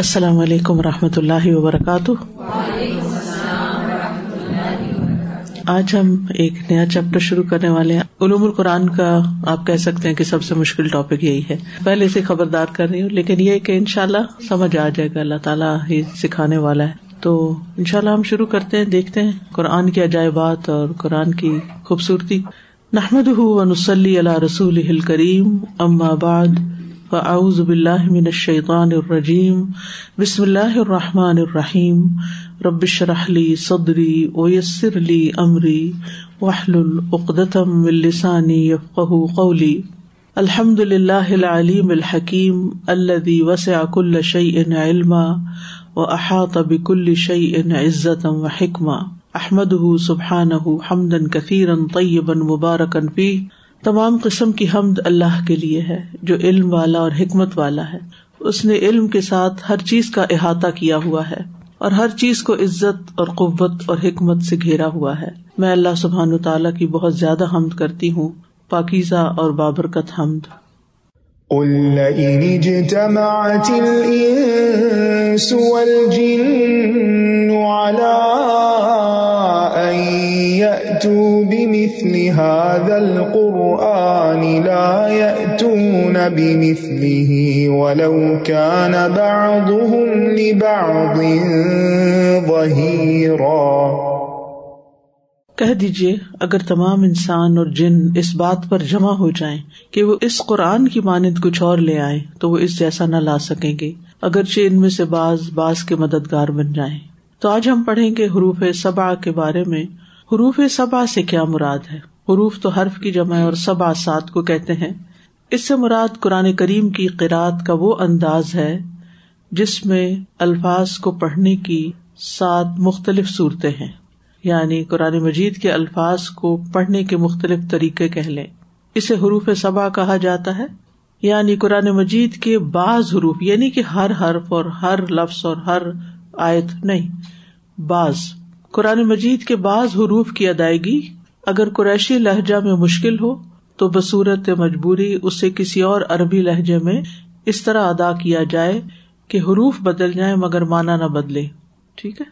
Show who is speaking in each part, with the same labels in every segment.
Speaker 1: السلام علیکم و رحمۃ اللہ وبرکاتہ۔ آج ہم ایک نیا چیپٹر شروع کرنے والے ہیں۔ علوم القرآن کا آپ کہہ سکتے ہیں کہ سب سے مشکل ٹاپک یہی ہے۔ پہلے سے خبردار کر رہی ہوں، لیکن یہ کہ ان شاء اللہ سمجھ آ جائے گا، اللہ تعالیٰ ہی سکھانے والا ہے۔ تو ان شاء اللہ ہم شروع کرتے ہیں، دیکھتے ہیں قرآن کی عجائبات اور قرآن کی خوبصورتی۔ نحمد نسلی اللہ رسول کریم ام آباد فاعوذ باللہ من الشیطان الرجیم، بسم اللہ الرحمٰن الرحیم ربش رحلی صدری ویسر علی عمری وحل العقدم السانی یفق قولی۔ الحمد للہ العلیم الحکیم الدی وسع کل شعی علما و احاط بکل شعی عزت و حکمہ احمد سبحان حمدن کثیرن طیبن مبارکن فی تمام قسم کی حمد اللہ کے لیے ہے، جو علم والا اور حکمت والا ہے۔ اس نے علم کے ساتھ ہر چیز کا احاطہ کیا ہوا ہے اور ہر چیز کو عزت اور قوت اور حکمت سے گھیرا ہوا ہے۔ میں اللہ سبحان تعالیٰ کی بہت زیادہ حمد کرتی ہوں۔ پاکیزہ اور بابرکت حمد۔
Speaker 2: بمثل هذا القرآن لا يأتون بمثله ولو كان بعضهم لبعض ظهيرا.
Speaker 1: کہہ دیجیے اگر تمام انسان اور جن اس بات پر جمع ہو جائیں کہ وہ اس قرآن کی مانند کچھ اور لے آئے، تو وہ اس جیسا نہ لا سکیں گے، اگرچہ ان میں سے باز باز کے مددگار بن جائیں۔ تو آج ہم پڑھیں گے حروف سبا کے بارے میں حروف سبا سے کیا مراد ہے؟ حروف تو حرف کی جمع اور سبا سات کو کہتے ہیں۔ اس سے مراد قرآن کریم کی قرآد کا وہ انداز ہے جس میں الفاظ کو پڑھنے کی سات مختلف صورتیں ہیں۔ یعنی قرآن مجید کے الفاظ کو پڑھنے کے مختلف طریقے کہہ لیں۔ اسے حروف سبا کہا جاتا ہے۔ یعنی قرآن مجید کے بعض حروف یعنی کہ ہر حرف اور ہر لفظ اور ہر آیت نہیں، بعض۔ قرآن مجید کے بعض حروف کی ادائیگی اگر قریشی لہجہ میں مشکل ہو تو بصورت مجبوری اسے کسی اور عربی لہجے میں اس طرح ادا کیا جائے کہ حروف بدل جائے مگر مانا نہ بدلے۔ ٹھیک ہے؟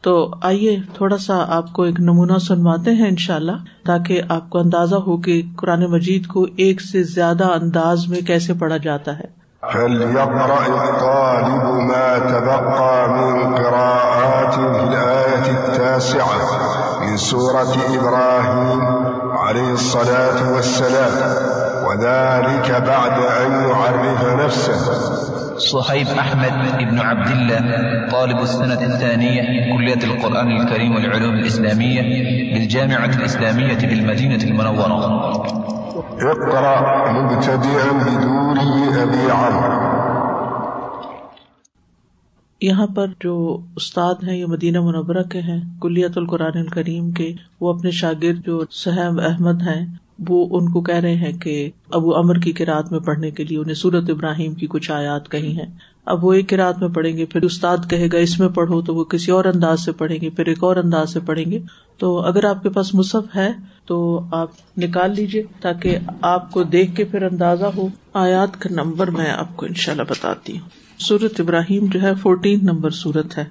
Speaker 1: تو آئیے تھوڑا سا آپ کو ایک نمونہ سنواتے ہیں ان شاء اللہ تاکہ آپ کو اندازہ ہو کہ قرآن مجید کو ایک سے زیادہ انداز میں کیسے پڑھا جاتا ہے۔
Speaker 3: فليقرأ الطالب ما تبقى من قراءات الآية التاسعة من سورة إبراهيم عليه الصلاة والسلام وذلك بعد أن يعرف نفسه
Speaker 4: صحيب أحمد بن عبد الله طالب السنة الثانية، كلية القرآن الكريم والعلوم الإسلامية بالجامعة الإسلامية بالمدينة المنورة
Speaker 1: یہاں پر جو استاد ہیں، یہ مدینہ منورہ کے ہیں کلیت القرآن الکریم کے، وہ اپنے شاگرد جو سہم احمد ہیں، وہ ان کو کہہ رہے ہیں کہ ابو امر کی کراط میں پڑھنے کے لیے انہیں سورت ابراہیم کی کچھ آیات کہی ہیں۔ اب وہ ایک کراط میں پڑھیں گے، پھر استاد کہے گا، اس میں پڑھو تو وہ کسی اور انداز سے پڑھیں گے، پھر ایک اور انداز سے پڑھیں گے۔ تو اگر آپ کے پاس مصحف ہے، تو آپ نکال لیجیے تاکہ آپ کو دیکھ کے پھر اندازہ ہو۔ آیات کا نمبر میں آپ کو ان شاء اللہ بتاتی ہوں۔ سورت ابراہیم جو ہے فورٹین نمبر سورت ہے۔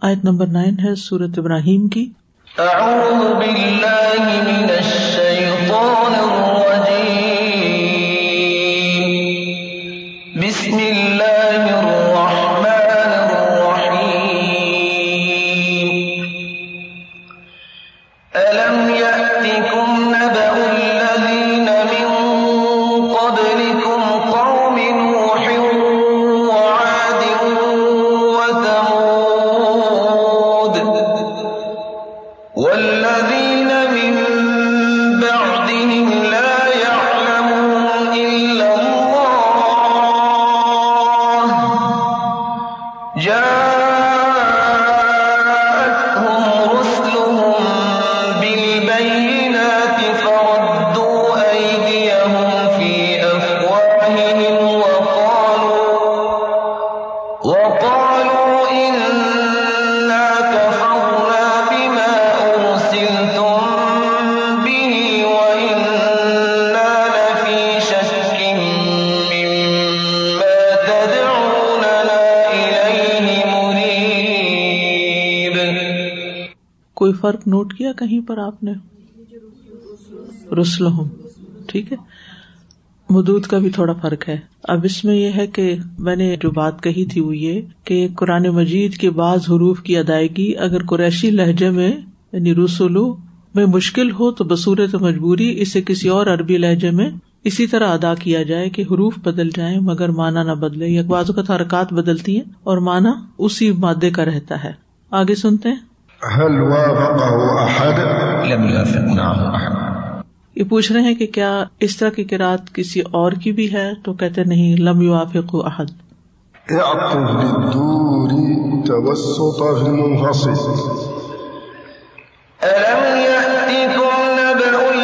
Speaker 1: آیت نمبر نائن ہے سورت ابراہیم کی۔
Speaker 5: بسم الله
Speaker 1: کوئی فرق نوٹ کیا کہیں پر آپ نے؟ رسلہم، ٹھیک ہے۔ مدود کا بھی تھوڑا فرق ہے۔ اب اس میں یہ ہے کہ میں نے جو بات کہی تھی وہ یہ کہ قرآن مجید کے بعض حروف کی ادائیگی اگر قریشی لہجے میں یعنی رسولو میں مشکل ہو تو بصورت مجبوری اسے کسی اور عربی لہجے میں اسی طرح ادا کیا جائے کہ حروف بدل جائیں مگر مانا نہ بدلے یا بعض اوقات حرکات بدلتی ہیں اور مانا اسی مادے کا رہتا ہے۔ آگے سنتے ہیں۔
Speaker 3: هل وافقه أحد؟
Speaker 4: لم يوافق. معه أحد
Speaker 1: یہ پوچھ رہے ہیں کہ کیا اس طرح کی قرآت کسی اور کی بھی ہے؟ تو کہتے نہیں لم يوافق احد.
Speaker 3: اعطف للدور توسط في المنفصل.
Speaker 5: ألم يأتكم نبأ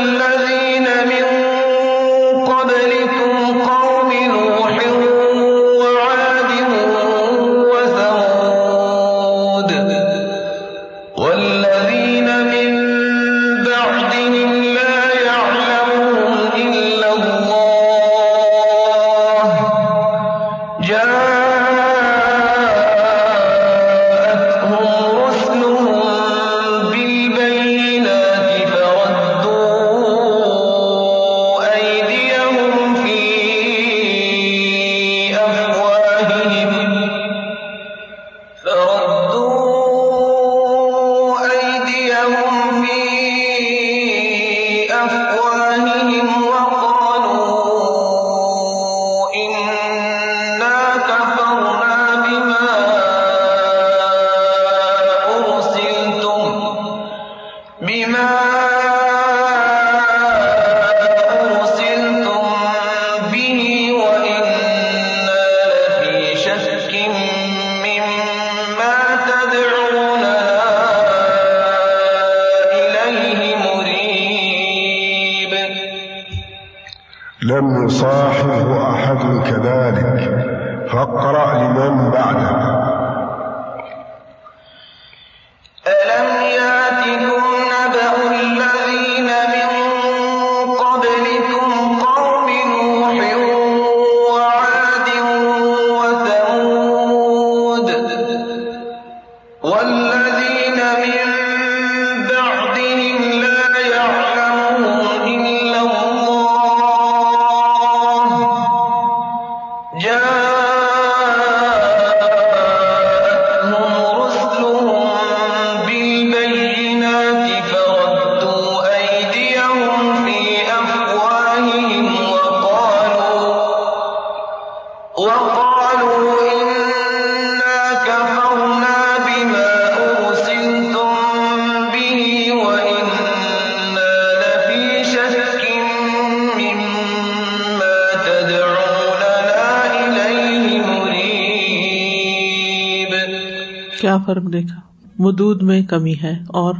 Speaker 1: فرق دیکھا۔ مدود میں کمی ہے اور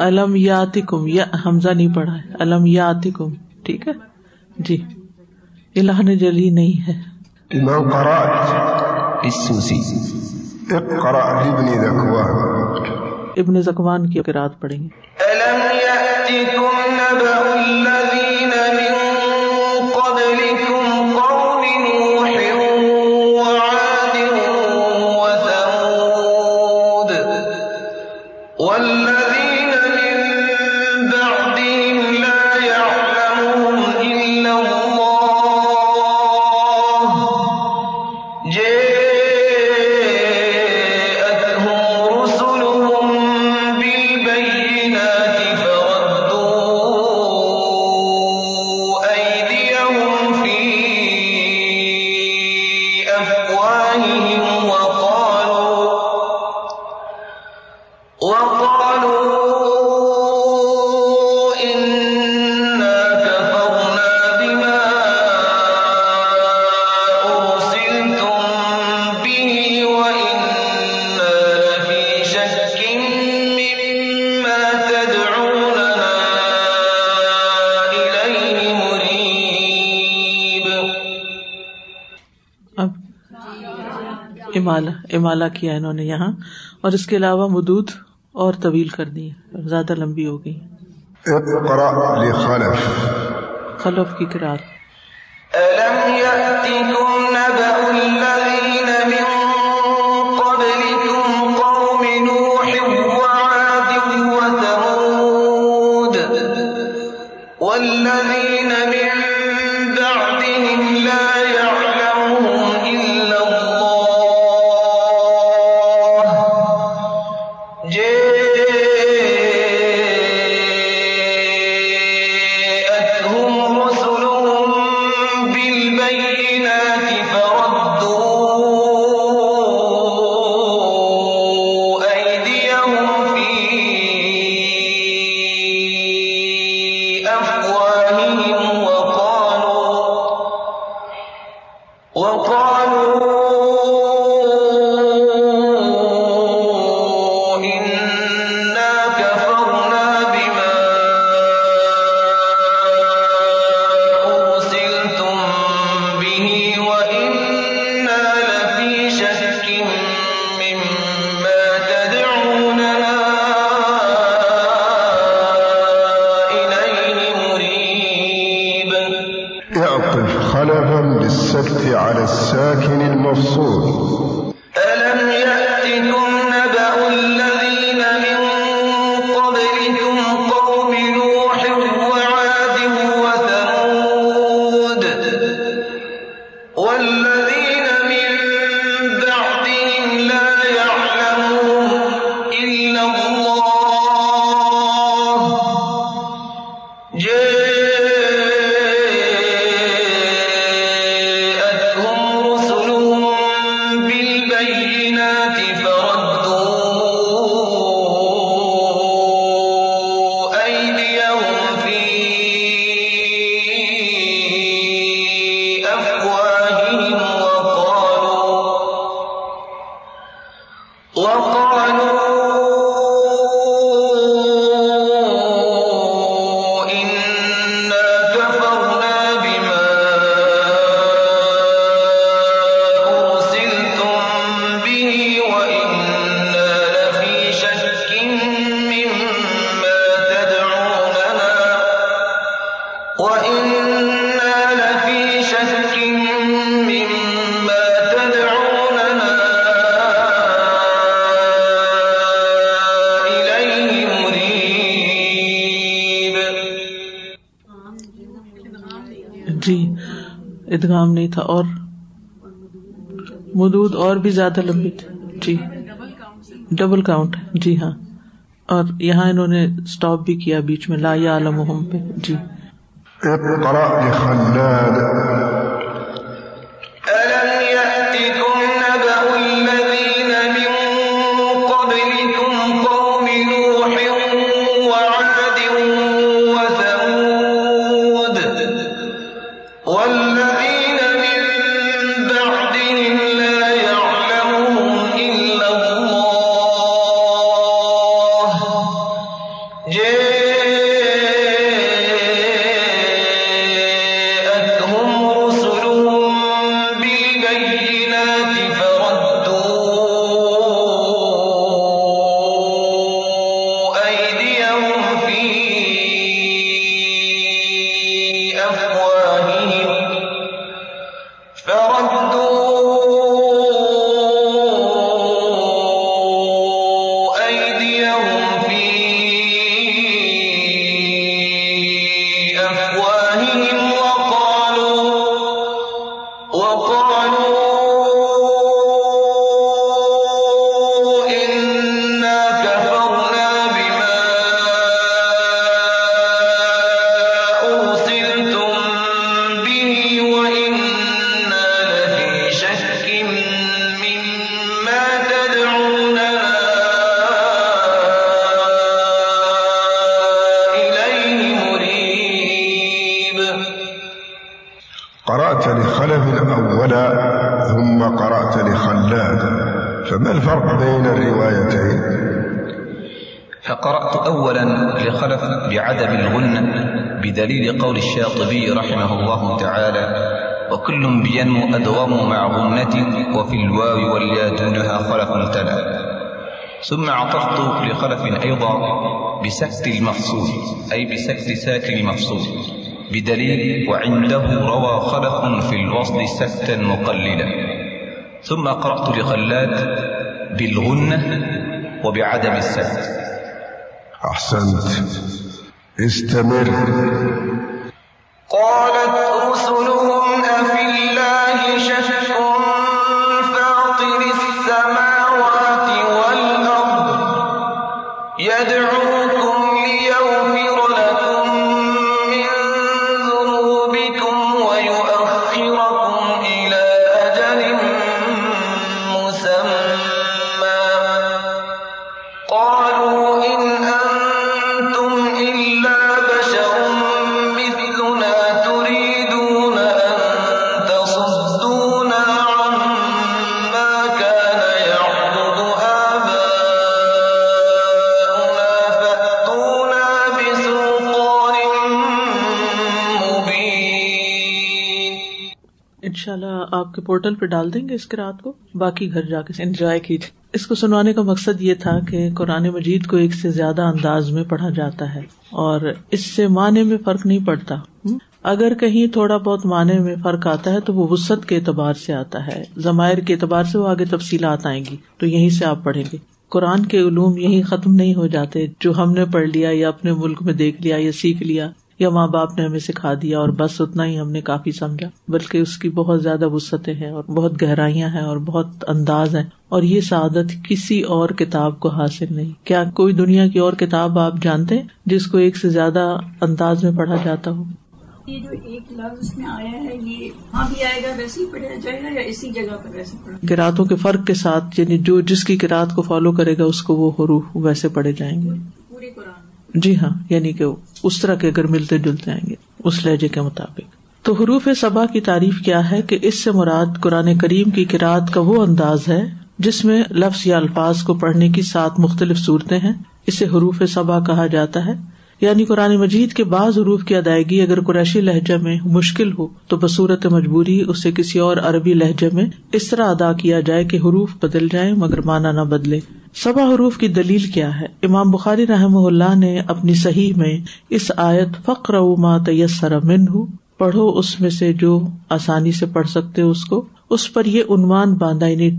Speaker 1: علم یاتی کم یا حمزہ نہیں پڑھا ہے۔ علم یاتی کم ٹھیک ہے؟ جی۔ الہن جلی نہیں ہے۔ ابن زکوان کی قرآت پڑھیں گے۔ امالا کیا انہوں نے یہاں اور اس کے علاوہ مدود اور طویل کر دی زیادہ لمبی ہو گئی خلف کی قرآت
Speaker 5: أيديهم
Speaker 1: نہیں تھا اور مدود اور بھی زیادہ لمبی تھی۔ جی۔ Double count. جی ہاں۔ اور یہاں انہوں نے اسٹاپ بھی کیا بیچ میں۔ لا یا عالم پہ جی
Speaker 4: یہ وكل بينمو أدوام مع غنة وفي الواو واليا دونها خلف تلا ثم عطفت لخلف أيضا بسكت المفصول أي بسكت ساكن المفصول. بدليل وعنده روى خلف في الوصل سكتا مقللا ثم قرأت لخلات بالغنة وبعدم السكت.
Speaker 3: أحسنت. استمر.
Speaker 5: قالت رسلهم
Speaker 1: کے پورٹل پہ ڈال دیں گے اس کے رات کو، باقی گھر جا کے انجوائے کیجیے۔ اس کو سنوانے کا مقصد یہ تھا کہ قرآن مجید کو ایک سے زیادہ انداز میں پڑھا جاتا ہے اور اس سے معنی میں فرق نہیں پڑتا۔ اگر کہیں تھوڑا بہت معنی میں فرق آتا ہے تو وہ وسط کے اعتبار سے آتا ہے، ضمائر کے اعتبار سے وہ آگے تفصیلات آئیں گی۔ تو یہیں سے آپ پڑھیں گے۔ قرآن کے علوم یہیں ختم نہیں ہو جاتے، جو ہم نے پڑھ لیا یا اپنے ملک میں دیکھ لیا یا سیکھ لیا۔ یا ماں باپ نے ہمیں سکھا دیا اور بس اتنا ہی ہم نے کافی سمجھا بلکہ اس کی بہت زیادہ وسطیں ہیں اور بہت گہرائیاں ہیں اور بہت انداز ہیں۔ اور یہ سعادت کسی اور کتاب کو حاصل نہیں۔ کیا کوئی دنیا کی اور کتاب آپ جانتے جس کو ایک سے زیادہ انداز میں پڑھا جاتا ہو؟
Speaker 6: یہ جو ایک لفظ اس میں آیا ہے یہ بھی آئے گا ویسے ہی پڑھا جائے گا یا اسی جگہ پر ویسے پڑھا
Speaker 1: کراطوں کے فرق کے ساتھ یعنی جو جس کی کراط کو فالو کرے گا اس کو وہ حروف ویسے پڑھے جائیں گے۔
Speaker 6: پورے قرآن
Speaker 1: جی ہاں یعنی کہ اس طرح کے اگر ملتے جلتے آئیں گے، اس لہجے کے مطابق۔ تو حروف صبا کی تعریف کیا ہے کہ اس سے مراد قرآن کریم کی کراط کا وہ انداز ہے جس میں لفظ یا الفاظ کو پڑھنے کی سات مختلف صورتیں ہیں۔ اسے حروف صبا کہا جاتا ہے۔ یعنی قرآن مجید کے بعض حروف کی ادائیگی اگر قریشی لہجے میں مشکل ہو تو بصورت مجبوری اسے کسی اور عربی لہجے میں اس طرح ادا کیا جائے کہ حروف بدل جائے مگر مانا نہ بدلے۔ سبا حروف کی دلیل کیا ہے؟ امام بخاری رحم اللہ نے اپنی صحیح میں اس آیت فخر ما تیسر من پڑھو، اس میں سے جو آسانی سے پڑھ سکتے اس کو۔ اس پر یہ عنوان باندھا یعنی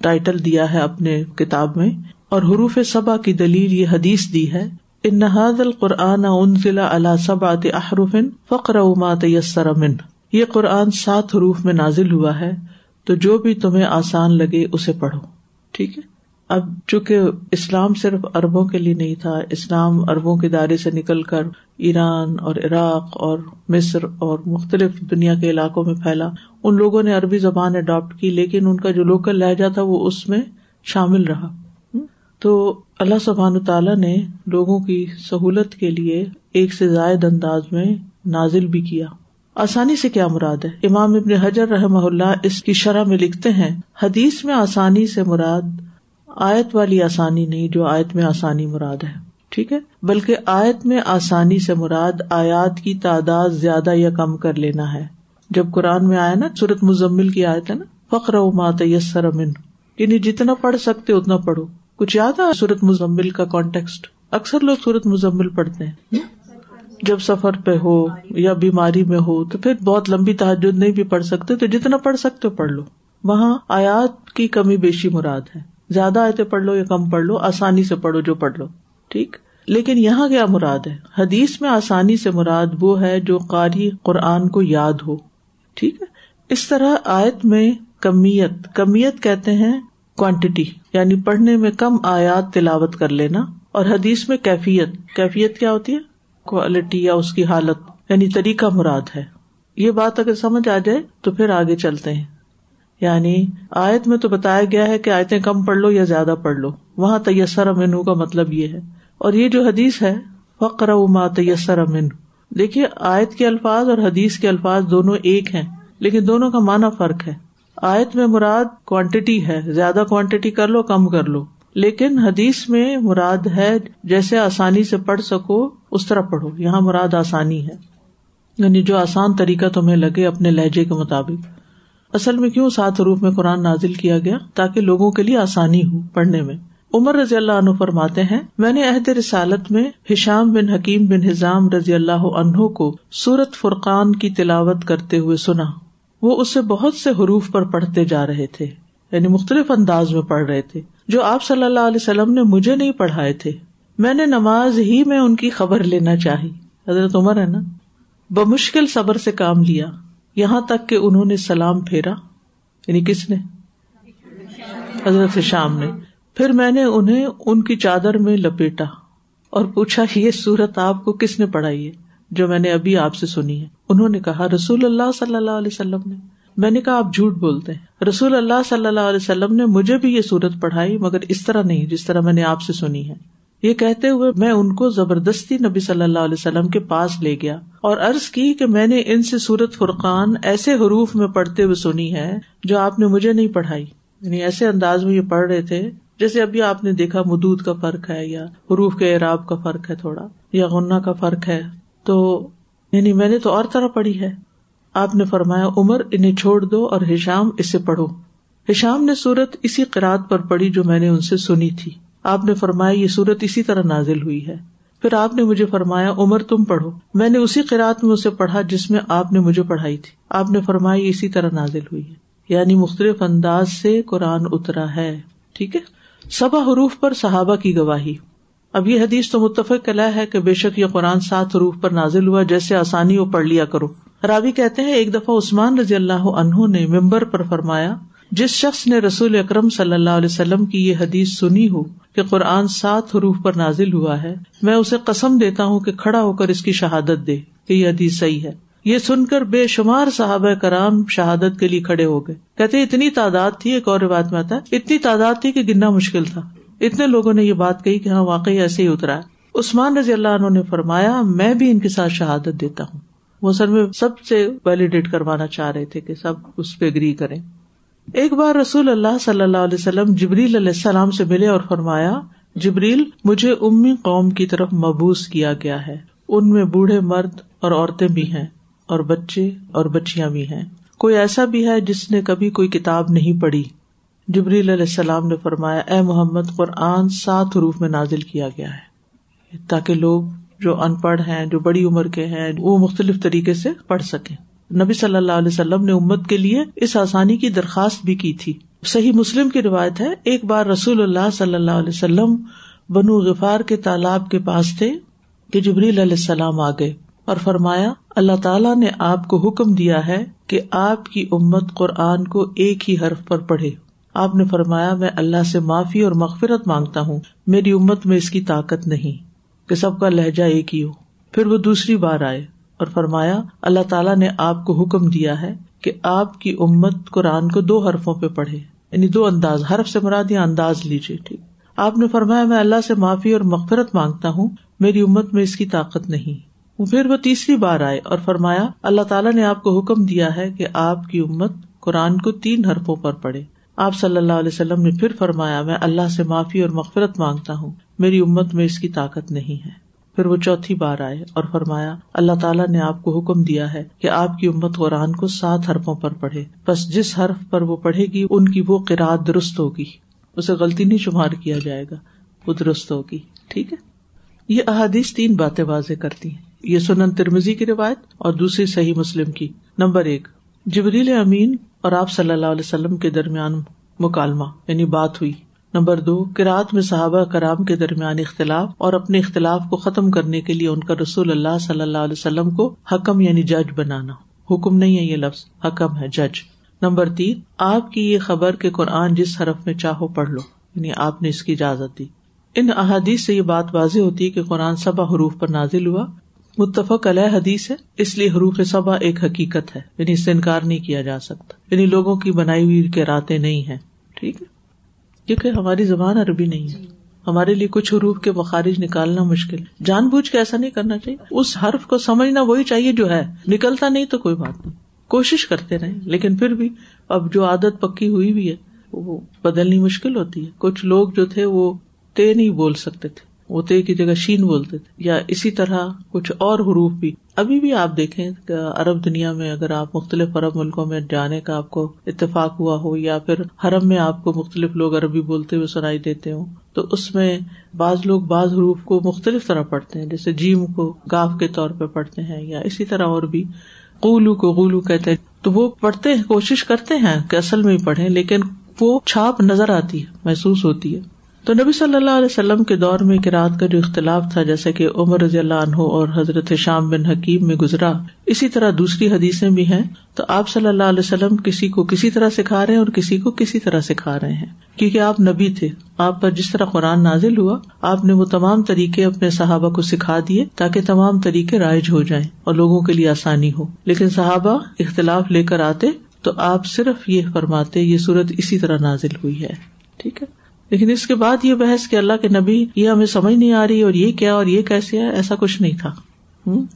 Speaker 1: ٹائٹل دیا ہے اپنے کتاب میں۔ اور حروف صبا کی دلیل یہ حدیث دی ہے، ان القرآن ان ضلع اللہ سبات احرفن فقر ما تیسر من یہ قرآن سات حروف میں نازل ہوا ہے، تو جو بھی تمہیں آسان لگے اسے پڑھو۔ ٹھیک ہے؟ اب چونکہ اسلام صرف اربوں کے لیے نہیں تھا، اسلام اربوں کے دائرے سے نکل کر ایران اور عراق اور مصر اور مختلف دنیا کے علاقوں میں پھیلا۔ ان لوگوں نے عربی زبان اڈاپٹ کی، لیکن ان کا جو لوکل لہجہ تھا وہ اس میں شامل رہا۔ تو اللہ سبحان تعالیٰ نے لوگوں کی سہولت کے لیے ایک سے زائد انداز میں نازل بھی کیا۔ آسانی سے کیا مراد ہے؟ امام ابن حجر رحم اللہ اس کی شرح میں لکھتے ہیں، حدیث میں آسانی سے مراد آیت والی آسانی نہیں، جو آیت میں آسانی مراد ہے۔ ٹھیک ہے؟ بلکہ آیت میں آسانی سے مراد آیات کی تعداد زیادہ یا کم کر لینا ہے۔ جب قرآن میں آیا نا، سورت مزمل کی آیت ہے نا فخر و مات یسر امن یعنی جتنا پڑھ سکتے اتنا پڑھو۔ کچھ یاد ہے سورت مزمل کا کانٹیکسٹ اکثر لوگ سورت مزمل پڑھتے ہیں۔ جب سفر پہ ہو یا بیماری میں ہو، تو پھر بہت لمبی تحجد نہیں بھی پڑھ سکتے، تو جتنا پڑھ سکتے پڑھ لو۔ وہاں آیات کی کمی بیشی مراد ہے۔ زیادہ آیتیں پڑھ لو یا کم پڑھ لو، آسانی سے پڑھو جو پڑھ لو، ٹھیک؟ لیکن یہاں کیا مراد ہے؟ حدیث میں آسانی سے مراد وہ ہے جو قاری قرآن کو یاد ہو، ٹھیک ہے؟ اس طرح آیت میں کمیت کمیت کہتے ہیں کوانٹٹی یعنی پڑھنے میں کم آیات تلاوت کر لینا، اور حدیث میں کیفیت کیفیت کیا ہوتی ہے؟ کوالٹی یا اس کی حالت یعنی طریقہ مراد ہے۔ یہ بات اگر سمجھ آ جائے تو پھر آگے چلتے ہیں۔ یعنی آیت میں تو بتایا گیا ہے کہ آیتیں کم پڑھ لو یا زیادہ پڑھ لو۔ وہاں تیسر امن کا مطلب یہ ہے۔ اور یہ جو حدیث ہے فقر ما تیسر امن دیکھیے، آیت کے الفاظ اور حدیث کے الفاظ دونوں ایک ہیں، لیکن دونوں کا معنی فرق ہے۔ آیت میں مراد کوانٹٹی ہے، زیادہ کوانٹٹی کر لو، کم کر لو۔ لیکن حدیث میں مراد ہے، جیسے آسانی سے پڑھ سکو، اس طرح پڑھو۔ یہاں مراد آسانی ہے۔ یعنی جو آسان طریقہ تمہیں لگے اپنے لہجے کے مطابق۔ اصل میں کیوں سات روپ میں قرآن نازل کیا گیا تاکہ لوگوں کے لیے آسانی ہو پڑھنے میں؟ عمر رضی اللہ عنہ فرماتے ہیں، میں نے عہد رسالت میں ہشام بن حکیم بن حزام رضی اللہ عنہ کو سورت فرقان کی تلاوت کرتے ہوئے سنا۔ وہ اسے بہت سے حروف پر پڑھتے جا رہے تھے یعنی مختلف انداز میں پڑھ رہے تھے، جو آپ صلی اللہ علیہ وسلم نے مجھے نہیں پڑھائے تھے۔ میں نے نماز ہی میں ان کی خبر لینا چاہی۔ حضرت عمر ہے نا؟ بمشکل صبر سے کام لیا۔ یہاں تک کہ انہوں نے سلام پھیرا یعنی کس نے؟ حضرت شام نے۔ پھر میں نے انہیں ان کی چادر میں لپیٹا اور پوچھا، یہ سورت آپ کو کس نے پڑھائی ہے؟ جو میں نے ابھی آپ سے سنی ہے۔ انہوں نے کہا، رسول اللہ صلی اللہ علیہ وسلم نے۔ میں نے کہا، آپ جھوٹ بولتے ہیں۔ رسول اللہ صلی اللہ علیہ وسلم نے مجھے بھی یہ سورت پڑھائی، مگر اس طرح نہیں، جس طرح میں نے آپ سے سنی ہے۔ یہ کہتے ہوئے میں ان کو زبردستی نبی صلی اللہ علیہ وسلم کے پاس لے گیا اور عرض کی کہ میں نے ان سے سورت فرقان ایسے حروف میں پڑھتے ہوئے سنی ہے جو آپ نے مجھے نہیں پڑھائی۔ یعنی ایسے انداز میں یہ پڑھ رہے تھے جیسے ابھی آپ نے دیکھا مدود کا فرق ہے یا حروف کے اعراب کا فرق ہے تھوڑا یا غنہ کا فرق ہے۔ تو یعنی میں نے تو اور طرح پڑھی ہے۔ آپ نے فرمایا، عمر، انہیں چھوڑ دو اور ہشام اسے پڑھو۔ ہشام نے سورت اسی قرآد پر پڑھی جو میں نے ان سے سنی تھی۔ آپ نے فرمایا یہ سورت اسی طرح نازل ہوئی ہے۔ پھر آپ نے مجھے فرمایا، عمر تم پڑھو۔ میں نے اسی قرآت میں اسے پڑھا جس میں آپ نے مجھے پڑھائی تھی۔ آپ نے فرمائی اسی طرح نازل ہوئی ہے۔ یعنی مختلف انداز سے قرآن اترا ہے۔ ٹھیک ہے؟ سبا حروف پر صحابہ کی گواہی۔ اب یہ حدیث تو متفق کلا ہے کہ بے شک یہ قرآن سات حروف پر نازل ہوا، جیسے آسانی ہو پڑھ لیا کرو۔ راوی کہتے ہیں، ایک دفعہ عثمان رضی اللہ عنہ نے ممبر پر فرمایا جس شخص نے رسول اکرم صلی اللہ علیہ وسلم کی یہ حدیث سنی ہو کہ قرآن سات حروف پر نازل ہوا ہے، میں اسے قسم دیتا ہوں کہ کھڑا ہو کر اس کی شہادت دے، کہ یہ حدیث صحیح ہے۔ یہ سن کر بے شمار صحابہ کرام شہادت کے لیے کھڑے ہو گئے۔ کہتے اتنی تعداد تھی، ایک اور روایت میں آتا ہے، اتنی تعداد تھی کہ گننا مشکل تھا۔ اتنے لوگوں نے یہ بات کہی کہ ہاں واقعی ایسے ہی اترا ہے۔ عثمان رضی اللہ عنہ نے فرمایا، میں بھی ان کے ساتھ شہادت دیتا ہوں۔ وہ سر میں سب سے ویلیڈیٹ کروانا چاہ رہے تھے کہ سب اس پہ اگری کریں۔ ایک بار رسول اللہ صلی اللہ علیہ وسلم جبریل علیہ السلام سے ملے اور فرمایا، جبریل، مجھے امی قوم کی طرف مبوس کیا گیا ہے۔ ان میں بوڑھے مرد اور عورتیں بھی ہیں اور بچے اور بچیاں بھی ہیں۔ کوئی ایسا بھی ہے جس نے کبھی کوئی کتاب نہیں پڑھی۔ جبریل علیہ السلام نے فرمایا، اے محمد، قرآن سات حروف میں نازل کیا گیا ہے۔ تاکہ لوگ جو ان پڑھ ہیں، جو بڑی عمر کے ہیں، وہ مختلف طریقے سے پڑھ سکیں۔ نبی صلی اللہ علیہ وسلم نے امت کے لیے اس آسانی کی درخواست بھی کی تھی۔ صحیح مسلم کی روایت ہے، ایک بار رسول اللہ صلی اللہ علیہ وسلم بنو غفار کے تالاب کے پاس تھے کہ جبریل علیہ السلام آ گئے اور فرمایا، اللہ تعالیٰ نے آپ کو حکم دیا ہے کہ آپ کی امت قرآن کو ایک ہی حرف پر پڑھے۔ آپ نے فرمایا، میں اللہ سے معافی اور مغفرت مانگتا ہوں، میری امت میں اس کی طاقت نہیں کہ سب کا لہجہ ایک ہی ہو۔ پھر وہ دوسری بار آئے۔ اور فرمایا، اللہ تعالیٰ نے آپ کو حکم دیا ہے کہ آپ کی امت قرآن کو دو حرفوں پہ پڑھے یعنی دو انداز، حرف سے مراد یا انداز لیجیے ٹھیک؟ آپ نے فرمایا، میں اللہ سے معافی اور مغفرت مانگتا ہوں، میری امت میں اس کی طاقت نہیں۔ پھر وہ تیسری بار آئے اور فرمایا، اللہ تعالیٰ نے آپ کو حکم دیا ہے کہ آپ کی امت قرآن کو تین حرفوں پر پڑھے۔ آپ صلی اللہ علیہ وسلم نے پھر فرمایا، میں اللہ سے معافی اور مغفرت مانگتا ہوں، میری امت میں اس کی طاقت نہیں ہے۔ پھر وہ چوتھی بار آئے اور فرمایا، اللہ تعالیٰ نے آپ کو حکم دیا ہے کہ آپ کی امت قرآن کو سات حرفوں پر پڑھے۔ بس جس حرف پر وہ پڑھے گی، ان کی وہ قرآد درست ہوگی۔ اسے غلطی نہیں شمار کیا جائے گا، وہ درست ہوگی۔ ٹھیک ہے؟ یہ احادیث تین باتیں واضح کرتی ہیں۔ یہ سنن ترمزی کی روایت اور دوسری صحیح مسلم کی۔ نمبر ایک، جبریل امین اور آپ صلی اللہ علیہ وسلم کے درمیان مکالمہ یعنی بات ہوئی۔ نمبر دو کراط میں صحابہ کرام کے درمیان اختلاف اور اپنے اختلاف کو ختم کرنے کے لیے ان کا رسول اللہ صلی اللہ علیہ وسلم کو حکم یعنی جج بنانا۔ حکم نہیں ہے یہ لفظ، حکم ہے جج۔ نمبر تین، آپ کی یہ خبر کہ قرآن جس حرف میں چاہو پڑھ لو یعنی آپ نے اس کی اجازت دی۔ ان احادیث سے یہ بات واضح ہوتی ہے کہ قرآن سبا حروف پر نازل ہوا۔ متفق علیہ حدیث ہے، اس لیے حروف سبا ایک حقیقت ہے یعنی اس سے انکار نہیں کیا جا سکتا۔ یعنی لوگوں کی بنائی ہوئی کے راتیں نہیں ہے ٹھیک ہے۔ کیونکہ ہماری زبان عربی نہیں ہے۔ ہمارے لیے کچھ حروف کے مخارج نکالنا مشکل جان بوجھ کے ایسا نہیں کرنا چاہیے۔ اس حرف کو سمجھنا وہی چاہیے جو ہے۔ نکلتا نہیں تو کوئی بات نہیں۔ کوشش کرتے رہے لیکن پھر بھی اب جو عادت پکی ہوئی بھی ہے، وہ بدلنی مشکل ہوتی ہے۔ کچھ لوگ جو تھے، وہ تے نہیں بول سکتے تھے۔ وہ تے کی جگہ شین بولتے تھے، یا اسی طرح کچھ اور حروف بھی۔ ابھی بھی آپ دیکھیں کہ عرب دنیا میں اگر آپ مختلف عرب ملکوں میں جانے کا آپ کو اتفاق ہوا ہو، یا پھر حرم میں آپ کو مختلف لوگ عربی بولتے ہوئے سنائی دیتے ہوں، تو اس میں بعض لوگ بعض حروف کو مختلف طرح پڑھتے ہیں، جیسے جیم کو گاف کے طور پہ پڑھتے ہیں، یا اسی طرح اور بھی۔ قولو کو غولو کہتے ہیں۔ تو وہ پڑھتے ہیں، کوشش کرتے ہیں کہ اصل میں ہی پڑھے لیکن وہ چھاپ نظر آتی ہے، محسوس ہوتی ہے۔ تو نبی صلی اللہ علیہ وسلم کے دور میں رات کا جو اختلاف تھا، جیسے کہ عمر رضی اللہ عنہ اور حضرت شام بن حکیم میں گزرا، اسی طرح دوسری حدیثیں بھی ہیں۔ تو آپ صلی اللہ علیہ وسلم کسی کو کسی طرح سکھا رہے ہیں اور کسی کو کسی طرح سکھا رہے ہیں۔ کیونکہ آپ نبی تھے، آپ پر جس طرح قرآن نازل ہوا، آپ نے وہ تمام طریقے اپنے صحابہ کو سکھا دیے تاکہ تمام طریقے رائج ہو جائیں اور لوگوں کے لیے آسانی ہو۔ لیکن صحابہ اختلاف لے کر آتے تو آپ صرف یہ فرماتے، یہ صورت اسی طرح نازل ہوئی ہے۔ ٹھیک ہے۔ لیکن اس کے بعد یہ بحث کہ اللہ کے نبی یہ ہمیں سمجھ نہیں آ رہی اور یہ کیا اور یہ کیسے ہے، ایسا کچھ نہیں تھا۔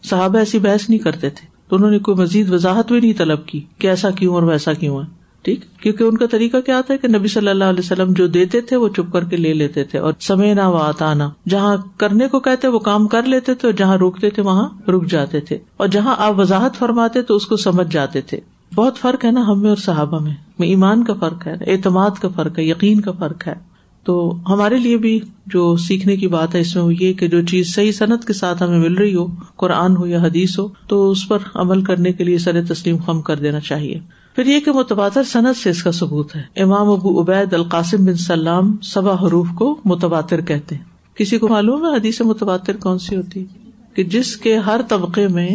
Speaker 1: صحابہ ایسی بحث نہیں کرتے تھے۔ تو انہوں نے کوئی مزید وضاحت بھی نہیں طلب کی کہ ایسا کیوں اور ویسا کیوں ہے۔ ٹھیک؟ کیونکہ ان کا طریقہ کیا تھا کہ نبی صلی اللہ علیہ وسلم جو دیتے تھے وہ چپ کر کے لے لیتے تھے اور سمے نہ و آتانا، جہاں کرنے کو کہتے وہ کام کر لیتے تھے اور جہاں روکتے تھے وہاں رک جاتے تھے۔ اور جہاں آپ وضاحت فرماتے تو اس کو سمجھ جاتے تھے۔ بہت فرق ہے نا ہمیں اور صحابہ میں ایمان کا فرق ہے، اعتماد کا فرق ہے، یقین کا فرق ہے۔ تو ہمارے لیے بھی جو سیکھنے کی بات ہے اس میں وہ یہ کہ جو چیز صحیح صنعت کے ساتھ ہمیں مل رہی ہو، قرآن ہو یا حدیث ہو، تو اس پر عمل کرنے کے لیے سر تسلیم خم کر دینا چاہیے۔ پھر یہ کہ متبادر صنعت سے اس کا ثبوت ہے۔ امام ابو عبید القاسم بن سلام سبا حروف کو متبادر کہتے ہیں۔ کسی کو معلوم ہے حدیث متبادر کون سی ہوتی کہ جس کے ہر طبقے میں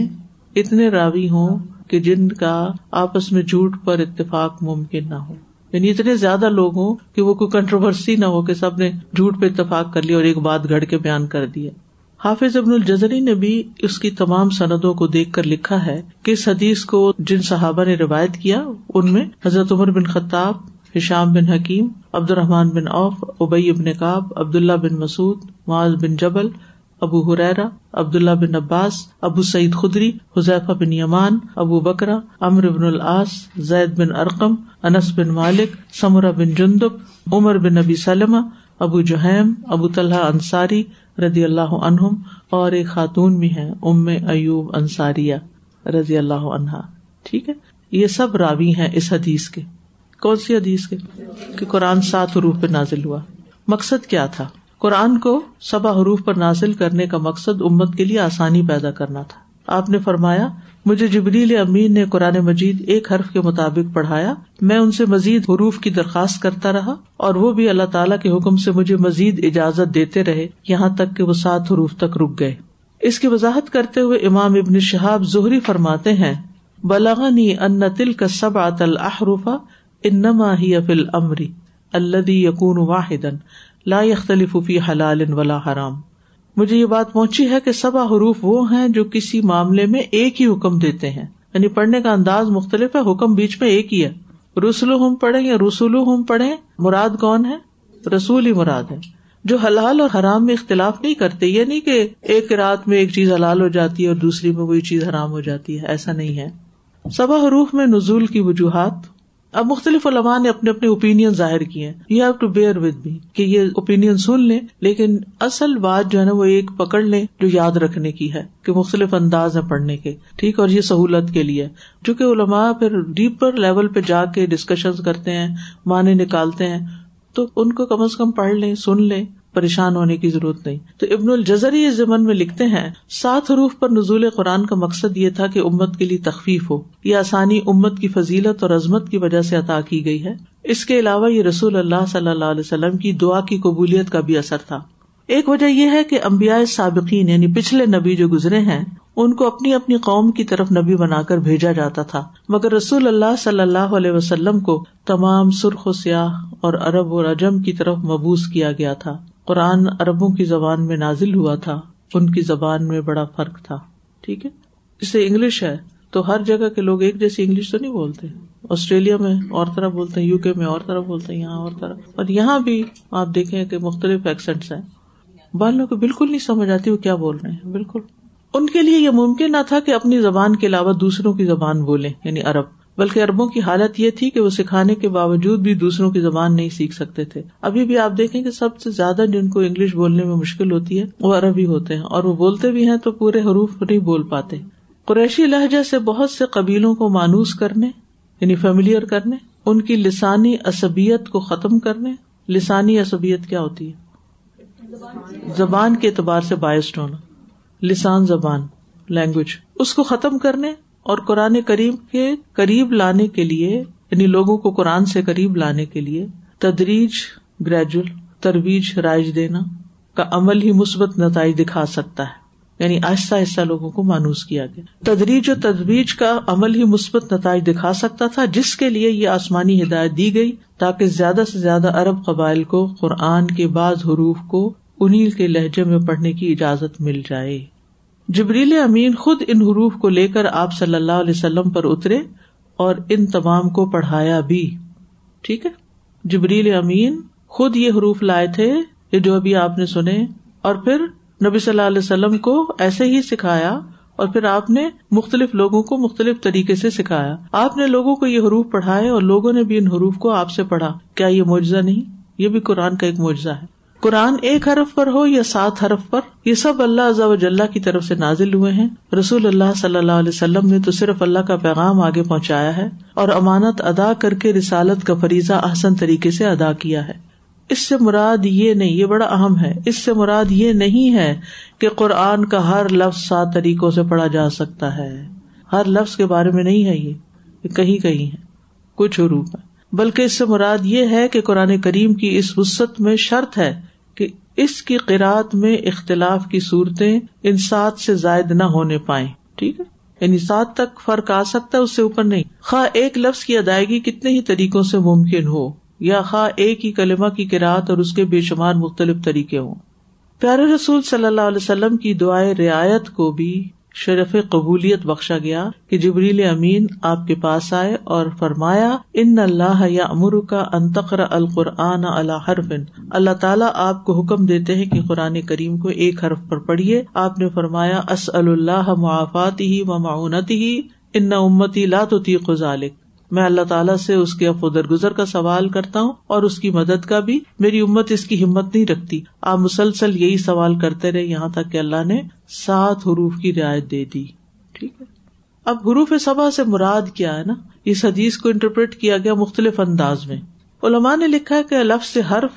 Speaker 1: اتنے راوی ہوں کہ جن کا آپس میں جھوٹ پر اتفاق ممکن نہ ہو۔ یعنی اتنے زیادہ لوگ ہوں کہ وہ کوئی کنٹروورسی نہ ہو کہ سب نے جھوٹ پہ اتفاق کر لیا اور ایک بات گڑ کے بیان کر دیا حافظ ابن الجزری نے بھی اس کی تمام سندوں کو دیکھ کر لکھا ہے کہ اس حدیث کو جن صحابہ نے روایت کیا، ان میں حضرت عمر بن خطاب، ہشام بن حکیم عبد الرحمان بن اوف ابئی ابن کاب عبد اللہ بن مسعد معاذ بن جبل ابو حریرا عبد اللہ بن عباس، ابو سعید خدری، حذیفہ بن یمان، ابو بکرا امر بن العاص، زید بن ارقم، انس بن مالک، سمرہ بن جندب، عمر بن نبی سلم ابو جہیم، ابو طلحہ انصاری رضی اللہ عنہم اور ایک خاتون بھی ہے ام ایوب انصاریہ رضی اللہ عنہا۔ ٹھیک ہے؟ یہ سب راوی ہیں اس حدیث کے۔ کون سی حدیث کے؟ کہ قرآن سات حروف پہ نازل ہوا۔ مقصد کیا تھا؟ قرآن کو سبا حروف پر نازل کرنے کا مقصد امت کے لیے آسانی پیدا کرنا تھا۔ آپ نے فرمایا، مجھے جبریل امین نے قرآن مجید ایک حرف کے مطابق پڑھایا۔ میں ان سے مزید حروف کی درخواست کرتا رہا اور وہ بھی اللہ تعالیٰ کے حکم سے مجھے مزید اجازت دیتے رہے۔ یہاں تک کہ وہ سات حروف تک رک گئے۔ اس کی وضاحت کرتے ہوئے امام ابن شہاب ظہری فرماتے ہیں بلاغنی ان تل کا سب آتل احروفا انما ہی افل امری اللہ یقون واحد لا يختلف فی حلال ولا حرام۔ مجھے یہ بات پہنچی ہے کہ سبا حروف وہ ہیں جو کسی معاملے میں ایک ہی حکم دیتے ہیں۔ یعنی پڑھنے کا انداز مختلف ہے، حکم بیچ میں ایک ہی ہے۔ رسول ہم پڑھے یا رسول ہم پڑھے مراد کون ہے؟ رسول ہی مراد ہے۔ جو حلال اور حرام میں اختلاف نہیں کرتے یہ نہیں کہ ایک رات میں ایک چیز حلال ہو جاتی ہے اور دوسری میں وہی چیز حرام ہو جاتی ہے، ایسا نہیں ہے۔ سبا حروف میں نزول کی وجوہات اب مختلف علماء نے اپنے اپنے اوپین ظاہر کیے ہیں۔ You have to bear with me کہ یہ اوپین سن لیں، لیکن اصل بات جو ہے نا وہ ایک پکڑ لیں جو یاد رکھنے کی ہے کہ مختلف انداز ہے پڑھنے کے۔ ٹھیک، اور یہ سہولت کے لیے۔ چونکہ علماء پھر ڈیپر لیول پہ جا کے ڈسکشن کرتے ہیں، معنی نکالتے ہیں، تو ان کو کم از کم پڑھ لیں، سن لیں۔ پریشان ہونے کی ضرورت نہیں۔ تو ابن الجزری اس زمن میں لکھتے ہیں، سات حروف پر نزول قرآن کا مقصد یہ تھا کہ امت کے لیے تخفیف ہو۔ یہ آسانی امت کی فضیلت اور عظمت کی وجہ سے عطا کی گئی ہے۔ اس کے علاوہ یہ رسول اللہ صلی اللہ علیہ وسلم کی دعا کی قبولیت کا بھی اثر تھا۔ ایک وجہ یہ ہے کہ امبیا سابقین یعنی پچھلے نبی جو گزرے ہیں، ان کو اپنی اپنی قوم کی طرف نبی بنا کر بھیجا جاتا تھا۔ مگر رسول اللہ صلی اللہ علیہ وسلم کو تمام سرخ و سیاح اور ارب و رجم کی طرف مبوس کیا گیا تھا۔ قرآن اربوں کی زبان میں نازل ہوا تھا، ان کی زبان میں بڑا فرق تھا، ٹھیک ہے؟ جسے انگلش ہے، تو ہر جگہ کے لوگ ایک جیسی انگلش تو نہیں بولتے۔ آسٹریلیا میں اور طرح بولتے ہیں، یو کے میں اور طرح بولتے ہیں، یہاں اور طرح۔ اور یہاں بھی آپ دیکھیں کہ مختلف ایکسینٹس ہیں۔ بالوں کو بالکل نہیں سمجھ آتی وہ کیا بول رہے ہیں، بالکل۔ ان کے لیے یہ ممکن نہ تھا کہ اپنی زبان کے علاوہ دوسروں کی زبان بولے یعنی ارب بلکہ اربوں کی حالت یہ تھی کہ وہ سکھانے کے باوجود بھی دوسروں کی زبان نہیں سیکھ سکتے تھے۔ ابھی بھی آپ دیکھیں کہ سب سے زیادہ جن کو انگلش بولنے میں مشکل ہوتی ہے، وہ عربی ہوتے ہیں۔ اور وہ بولتے بھی ہیں تو پورے حروف نہیں بول پاتے۔ قریشی لہجہ سے بہت سے قبیلوں کو مانوس کرنے یعنی فیملیئر کرنے، ان کی لسانی اسبیت کو ختم کرنے۔ لسانی اسبیت کیا ہوتی ہے؟ زبان کے اعتبار سے باعث ہونا۔ لسان زبان لینگویج اس کو ختم کرنے اور قرآن کریم کے قریب لانے کے لیے یعنی لوگوں کو قرآن سے قریب لانے کے لیے، تدریج گریجول ترویج، رائج دینا کا عمل ہی مثبت نتائج دکھا سکتا ہے۔ یعنی آہستہ آہستہ لوگوں کو مانوس کیا گیا۔ تدریج و تدریج کا عمل ہی مثبت نتائج دکھا سکتا تھا، جس کے لیے یہ آسمانی ہدایت دی گئی تاکہ زیادہ سے زیادہ ارب قبائل کو قرآن کے بعض حروف کو انیل کے لہجے میں پڑھنے کی اجازت مل جائے۔ جبریل امین خود ان حروف کو لے کر آپ صلی اللہ علیہ وسلم پر اترے اور ان تمام کو پڑھایا بھی۔ ٹھیک ہے؟ جبریل امین خود یہ حروف لائے تھے جو ابھی آپ نے سنے اور پھر نبی صلی اللہ علیہ وسلم کو ایسے ہی سکھایا اور پھر آپ نے مختلف لوگوں کو مختلف طریقے سے سکھایا۔ آپ نے لوگوں کو یہ حروف پڑھائے اور لوگوں نے بھی ان حروف کو آپ سے پڑھا۔ کیا یہ معجزہ نہیں؟ یہ بھی قرآن کا ایک معجزہ ہے۔ قرآن ایک حرف پر ہو یا سات حرف پر، یہ سب اللہ و کی طرف سے نازل ہوئے ہیں۔ رسول اللہ صلی اللہ علیہ وسلم نے تو صرف اللہ کا پیغام آگے پہنچایا ہے اور امانت ادا کر کے رسالت کا فریضہ احسن طریقے سے ادا کیا ہے۔ اس سے مراد یہ نہیں، یہ بڑا اہم ہے، اس سے مراد یہ نہیں ہے کہ قرآن کا ہر لفظ سات طریقوں سے پڑھا جا سکتا ہے۔ ہر لفظ کے بارے میں نہیں ہے یہ کہیں کہیں ہے، کچھ حروف ہے بلکہ اس سے مراد یہ ہے کہ قرآن کریم کی اس وسط میں شرط ہے اس کی قرآت میں اختلاف کی صورتیں ان سات سے زائد نہ ہونے پائے ٹھیک ہے؟ یعنی سات تک فرق آ سکتا ہے، اس سے اوپر نہیں۔ خواہ ایک لفظ کی ادائیگی کتنے ہی طریقوں سے ممکن ہو، یا خواہ ایک ہی کلمہ کی قرآت اور اس کے بے شمار مختلف طریقے ہوں۔ پیارے رسول صلی اللہ علیہ وسلم کی دعائیں رعایت کو بھی شرف قبولیت بخشا گیا کہ جبریل امین آپ کے پاس آئے اور فرمایا، ان اللہ یا امر کا انتقر القرآن اللہ حرف۔ اللہ تعالیٰ آپ کو حکم دیتے ہیں کہ قرآن کریم کو ایک حرف پر پڑھیے۔ آپ نے فرمایا اس اللہ معافات ہی و معاونت ہی ان امتی لاتیق ذالک میں اللہ تعالیٰ سے اس کے افو درگزر کا سوال کرتا ہوں اور اس کی مدد کا بھی میری امت اس کی ہمت نہیں رکھتی آپ مسلسل یہی سوال کرتے رہے یہاں تک کہ اللہ نے سات حروف کی رعایت دے دی۔ ٹھیک ہے۔ اب حروف سبا سے مراد کیا ہے نا؟ اس حدیث کو انٹرپریٹ کیا گیا مختلف انداز میں۔ علماء نے لکھا ہے کہ لفظ سے حرف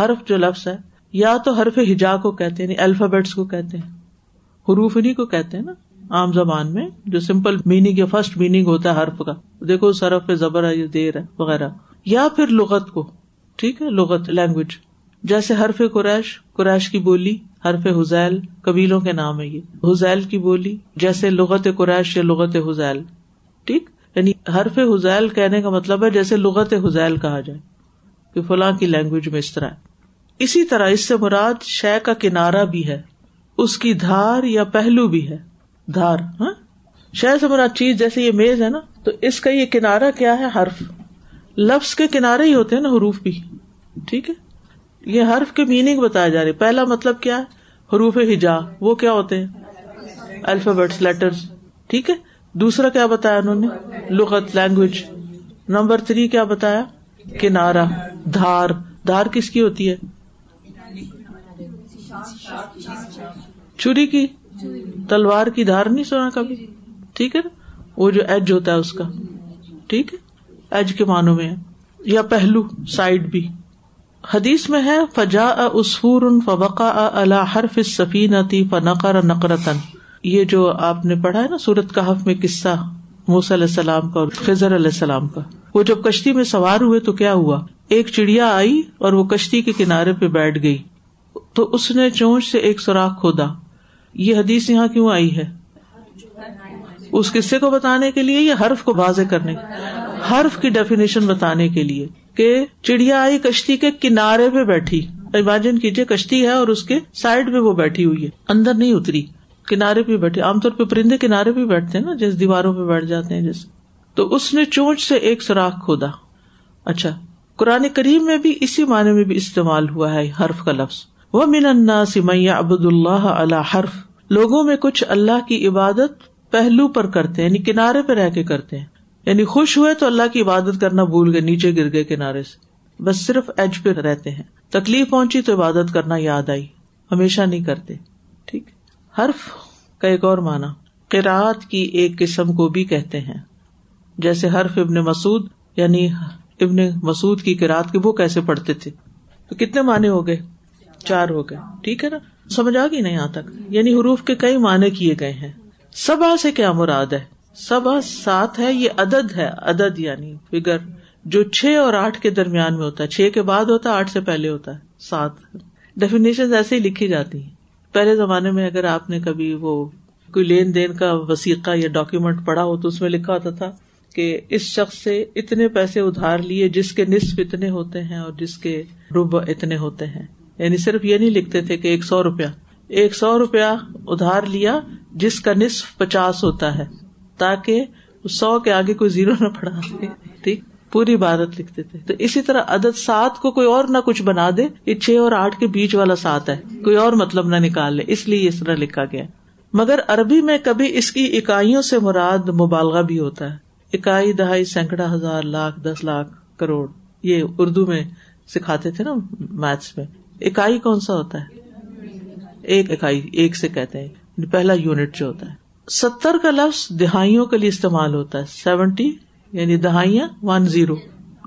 Speaker 1: حرف جو لفظ ہے، یا تو حرف ہجا کو کہتے ہیں یعنی الفابیٹس کو کہتے ہیں، حروف انہیں کو کہتے ہیں نا۔ عام زبان میں، جو سمپل میننگ یا فرسٹ میننگ ہوتا ہے حرف کا۔ دیکھو سرف پہ زبر ہے یہ دیر ہے، وغیرہ۔ یا پھر لغت کو، ٹھیک ہے، لغت لینگویج جیسے حرف قریش قریش کی بولی، حرف حزیل، قبیلوں کے نام ہے یہ۔ حزیل کی بولی، جیسے لغت قریش یا لغت حزیل۔ ٹھیک؟ یعنی حرف حزیل کہنے کا مطلب ہے جیسے لغت حزیل کہا جائے، کہ فلاں کی لینگویج میں اس طرح ہے۔ اسی طرح اس سے مراد شے کا کنارا بھی ہے، اس کی دھار یا پہلو بھی ہے۔ دھار ہاں؟ شہر سے مراد چیز جیسے یہ میز ہے نا، تو اس کا یہ کنارا کیا ہے؟ حرف۔ لفظ کے کنارے ہی ہوتے ہیں نا حروف بھی۔ ٹھیک ہے؟ یہ حرف کے میننگ بتایا جا رہے پہلا مطلب کیا ہے؟ حروف ہجا وہ کیا ہوتے ہیں؟ الفابیٹس لیٹر ٹھیک ہے؟ دوسرا کیا بتایا انہوں نے؟ لغت لینگویج نمبر تھری کیا بتایا؟ کنارا دھار۔ دھار کس کی ہوتی ہے؟ چھری کی۔ تلوار کی دھار نہیں سنا کبھی؟ ٹھیک ہے نا؟ وہ جو ایج ہوتا ہے اس کا. ٹھیک ہے؟ ایج کے معنوں میں یا پہلو سائڈ بھی. حدیث میں ہے فجا اسفور فوقا اللہ حرف سفین تی فنقر نقرتن یہ جو آپ نے پڑھا ہے نا سورت کا حف میں قصہ موس علیہ السلام کا اور خزر علیہ السلام کا. وہ جب کشتی میں سوار ہوئے تو کیا ہوا؟ ایک چڑیا آئی اور وہ کشتی کے کنارے پہ بیٹھ گئی. تو اس نے چونچ سے ایک سوراخ کھودا. یہ حدیث یہاں کیوں آئی ہے؟ اس قصے کو بتانے کے لیے یا حرف کو واضح کرنے حرف کی ڈیفینیشن بتانے کے لیے کہ چڑیا آئی کشتی کے کنارے پہ بیٹھی۔ امیجن کیجیے کشتی ہے اور اس کے سائڈ میں وہ بیٹھی ہوئی ہے۔ اندر نہیں اتری، کنارے پہ بیٹھی۔ عام طور پہ پرندے کنارے پہ بیٹھتے ہیں نا، جیسے دیواروں پہ بیٹھ جاتے ہیں جیسے۔ تو اس نے چونچ سے ایک سوراخ کھودا۔ اچھا قرآن کریم میں بھی اسی معنی میں بھی استعمال ہوا ہے حرف کا لفظ۔ وہ من انا سمیا ابد اللہ اللہ حرف۔ لوگوں میں کچھ اللہ کی عبادت پہلو پر کرتے یعنی کنارے پہ رہ کے کرتے ہیں۔ یعنی خوش ہوئے تو اللہ کی عبادت کرنا بھول گئے، نیچے گر گئے کنارے سے۔ بس صرف ایج پہ رہتے ہیں۔ تکلیف پہنچی تو عبادت کرنا یاد آئی۔ ہمیشہ نہیں کرتے۔ ٹھیک۔ حرف کا ایک اور مانا قرآت کی ایک قسم کو بھی کہتے ہیں۔ جیسے حرف ابن مسعد یعنی ابن مسعد کی قرآت کے، وہ کیسے پڑھتے تھے؟ تو کتنے معنی ہو گئے؟ چار ہو گئے۔ ٹھیک ہے نا؟ سمجھ آ گئی نا یہاں تک؟ یعنی حروف کے کئی معنی کیے گئے ہیں۔ سبا سے کیا مراد ہے؟ سبا سات ہے، یہ عدد ہے، عدد یعنی فگر جو چھ اور آٹھ کے درمیان میں ہوتا ہے۔ چھ کے بعد ہوتا ہے، آٹھ سے پہلے ہوتا ہے۔ سات۔ ڈیفینیشن ایسے ہی لکھی جاتی ہیں۔ پہلے زمانے میں اگر آپ نے کبھی وہ کوئی لین دین کا وسیقہ یا ڈاکیومینٹ پڑھا ہو تو اس میں لکھا ہوتا تھا کہ اس شخص سے اتنے پیسے ادھار لیے جس کے نصف اتنے ہوتے ہیں اور جس کے روب اتنے ہوتے ہیں۔ یعنی صرف یہ نہیں لکھتے تھے کہ ایک سو روپیہ۔ ایک سو روپیہ ادھار لیا جس کا نصف پچاس ہوتا ہے، تاکہ سو کے آگے کوئی زیرو نہ پڑا دے ٹھیک؟ پوری عبادت لکھتے تھے۔ تو اسی طرح عدد سات کو کوئی اور نہ کچھ بنا دے، یہ چھ اور آٹھ کے بیچ والا سات ہے۔ کوئی اور مطلب نہ نکال لے۔ اس لیے اس طرح لکھا گیا۔ مگر عربی میں کبھی اس کی اکائیوں سے مراد مبالغہ بھی ہوتا ہے۔ اکائی، دہائی، سینکڑا، ہزار، لاکھ، دس لاکھ، کروڑ۔ یہ اردو میں سکھاتے تھے نا میتھس میں۔ اکائی کون سا ہوتا ہے؟ ایک اکائی، ایک سے کہتے ہیں۔ پہلا یونٹ جو ہوتا ہے۔ ستر کا لفظ دہائیوں کے لیے استعمال ہوتا ہے۔ سیونٹی یعنی دہائیاں، ون زیرو۔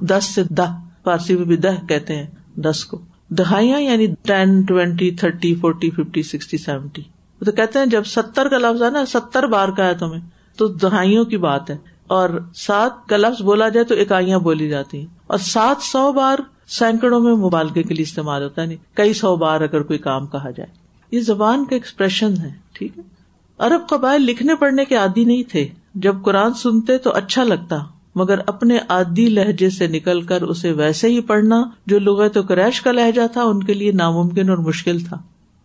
Speaker 1: دس سے دہ فارسی میں بھی دہ کہتے ہیں۔ دس کو۔ دہائیاں یعنی ten, twenty, thirty, forty, fifty, sixty, seventy. تو کہتے ہیں جب ستر کا لفظ ہے نا، ستر بار کا ہے تمہیں تو دہائیوں کی بات ہے۔ اور سات کا لفظ بولا جائے تو اکائیاں بولی جاتی ہیں۔ اور سات سو بار سینکڑوں میں مبالغے کے لیے استعمال ہوتا ہے نہیں کئی سو بار اگر کوئی کام کہا جائے۔ یہ زبان کا ایکسپریشن ہے ٹھیک ہے؟ ارب قبائل لکھنے پڑھنے کے عادی نہیں تھے۔ جب قرآن سنتے تو اچھا لگتا، مگر اپنے عادی لہجے سے نکل کر اسے ویسے ہی پڑھنا، جو لغت و کریش کا لہجہ تھا، ان کے لیے ناممکن اور مشکل تھا۔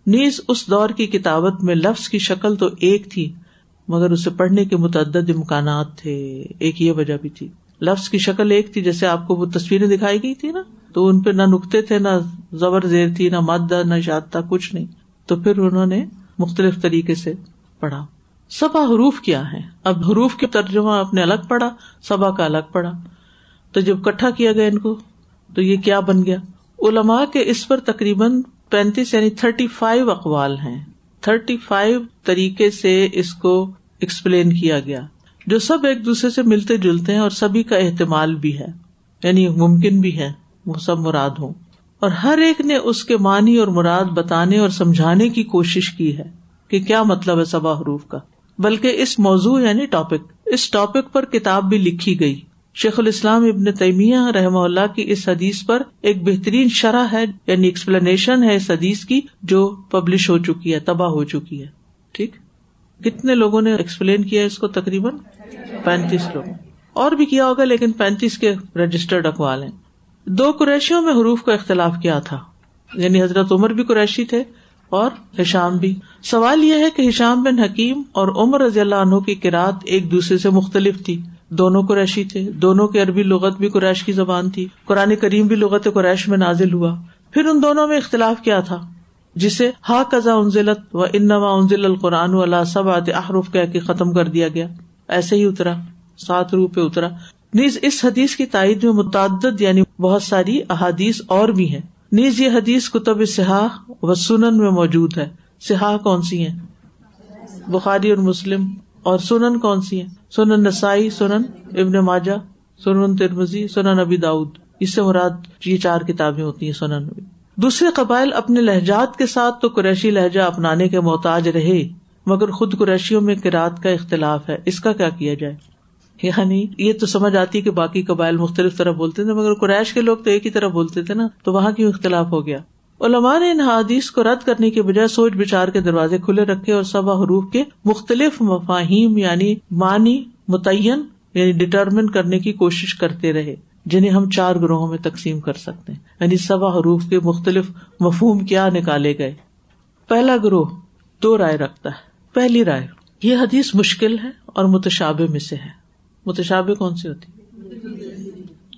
Speaker 1: نیز اس دور کی کتابت میں لفظ کی شکل تو ایک تھی، مگر اسے پڑھنے کے متعدد امکانات تھے، ایک یہ وجہ بھی تھی۔ لفظ کی شکل ایک تھی، جیسے آپ کو وہ تصویریں دکھائی گئی تھی نا، تو ان پہ نہ نقطے تھے، نہ زبر زیر تھی، نہ مد نہ شاد تھا، کچھ نہیں۔ تو پھر انہوں نے مختلف طریقے سے پڑھا۔ سبا حروف کیا ہے اب حروف کے ترجمہ آپ نے الگ پڑھا، سبا کا الگ پڑھا۔ تو جب کٹھا کیا گیا ان کو، تو یہ کیا بن گیا؟ علماء کے اس پر تقریباً پینتیس یعنی تھرٹی فائیو اقوال ہیں۔ تھرٹی فائیو طریقے سے اس کو ایکسپلین کیا گیا۔ جو سب ایک دوسرے سے ملتے جلتے ہیں اور سبھی کا اہتمال بھی ہے یعنی ممکن بھی ہے وہ سب مراد ہوں۔ اور ہر ایک نے اس کے معنی اور مراد بتانے اور سمجھانے کی کوشش کی ہے کہ کیا مطلب ہے سبا حروف کا۔ بلکہ اس موضوع یعنی ٹاپک، اس ٹاپک پر کتاب بھی لکھی گئی۔ شیخ الاسلام ابن تیمیہ رحم اللہ کی اس حدیث پر ایک بہترین شرح ہے یعنی ایکسپلینیشن ہے اس حدیث کی، جو پبلش ہو چکی ہے، تباہ ہو چکی ہے۔ ٹھیک؟ کتنے لوگوں نے ایکسپلین کیا اس کو تقریباً؟ پینتیس لوگ۔ اور بھی کیا ہوگا لیکن پینتیس کے رجسٹرڈ اخوال ہیں۔ دو قریشیوں میں حروف کا اختلاف کیا تھا۔ یعنی حضرت عمر بھی قریشی تھے اور ہشام بھی۔ سوال یہ ہے کہ ہشام بن حکیم اور عمر رضی اللہ عنہ کی کراط ایک دوسرے سے مختلف تھی۔ دونوں قریشی تھے۔ دونوں کی عربی لغت بھی قریش کی زبان تھی۔ قرآن کریم بھی لغت قریش میں نازل ہوا۔ پھر ان دونوں میں اختلاف کیا تھا۔ جسے ہا قزا انزلت و انوا انزل القرآن اللہ سب احرف کہہ کے ختم کر دیا گیا۔ ایسے ہی اترا، سات روح پہ اترا۔ نیز اس حدیث کی تائید میں متعدد یعنی بہت ساری احادیث اور بھی ہیں۔ نیز یہ حدیث کتب سیاح و سنن میں موجود ہے۔ سیاح کون سی ہیں؟ بخاری اور مسلم۔ اور سنن کون سی ہیں؟ سنن نسائی، سنن ابن ماجا سنن ترمزی سنن ابی داود اس سے مراد یہ چار کتابیں ہوتی ہیں سنن دوسرے قبائل اپنے لہجات کے ساتھ تو قریشی لہجہ اپنانے کے محتاج رہے۔ مگر خود قریشیوں میں کراط کا اختلاف ہے۔ اس کا کیا کیا جائے؟ یعنی یہ تو سمجھ آتی کہ باقی قبائل مختلف طرح بولتے تھے، مگر قریش کے لوگ تو ایک ہی طرح بولتے تھے نا، تو وہاں کیوں اختلاف ہو گیا؟ علماء نے ان حادیث کو رد کرنے کے بجائے سوچ بچار کے دروازے کھلے رکھے اور سبا حروف کے مختلف مفاہیم یعنی معنی متعین یعنی ڈٹرمن کرنے کی کوشش کرتے رہے، جنہیں ہم چار گروہوں میں تقسیم کر سکتے ہیں۔ یعنی سبا حروف کے مختلف مفہوم کیا نکالے گئے؟ پہلا گروہ دو رائے رکھتا ہے۔ پہلی رائے، یہ حدیث مشکل ہے اور متشابے میں سے ہے۔ متشابے کون سی ہوتی؟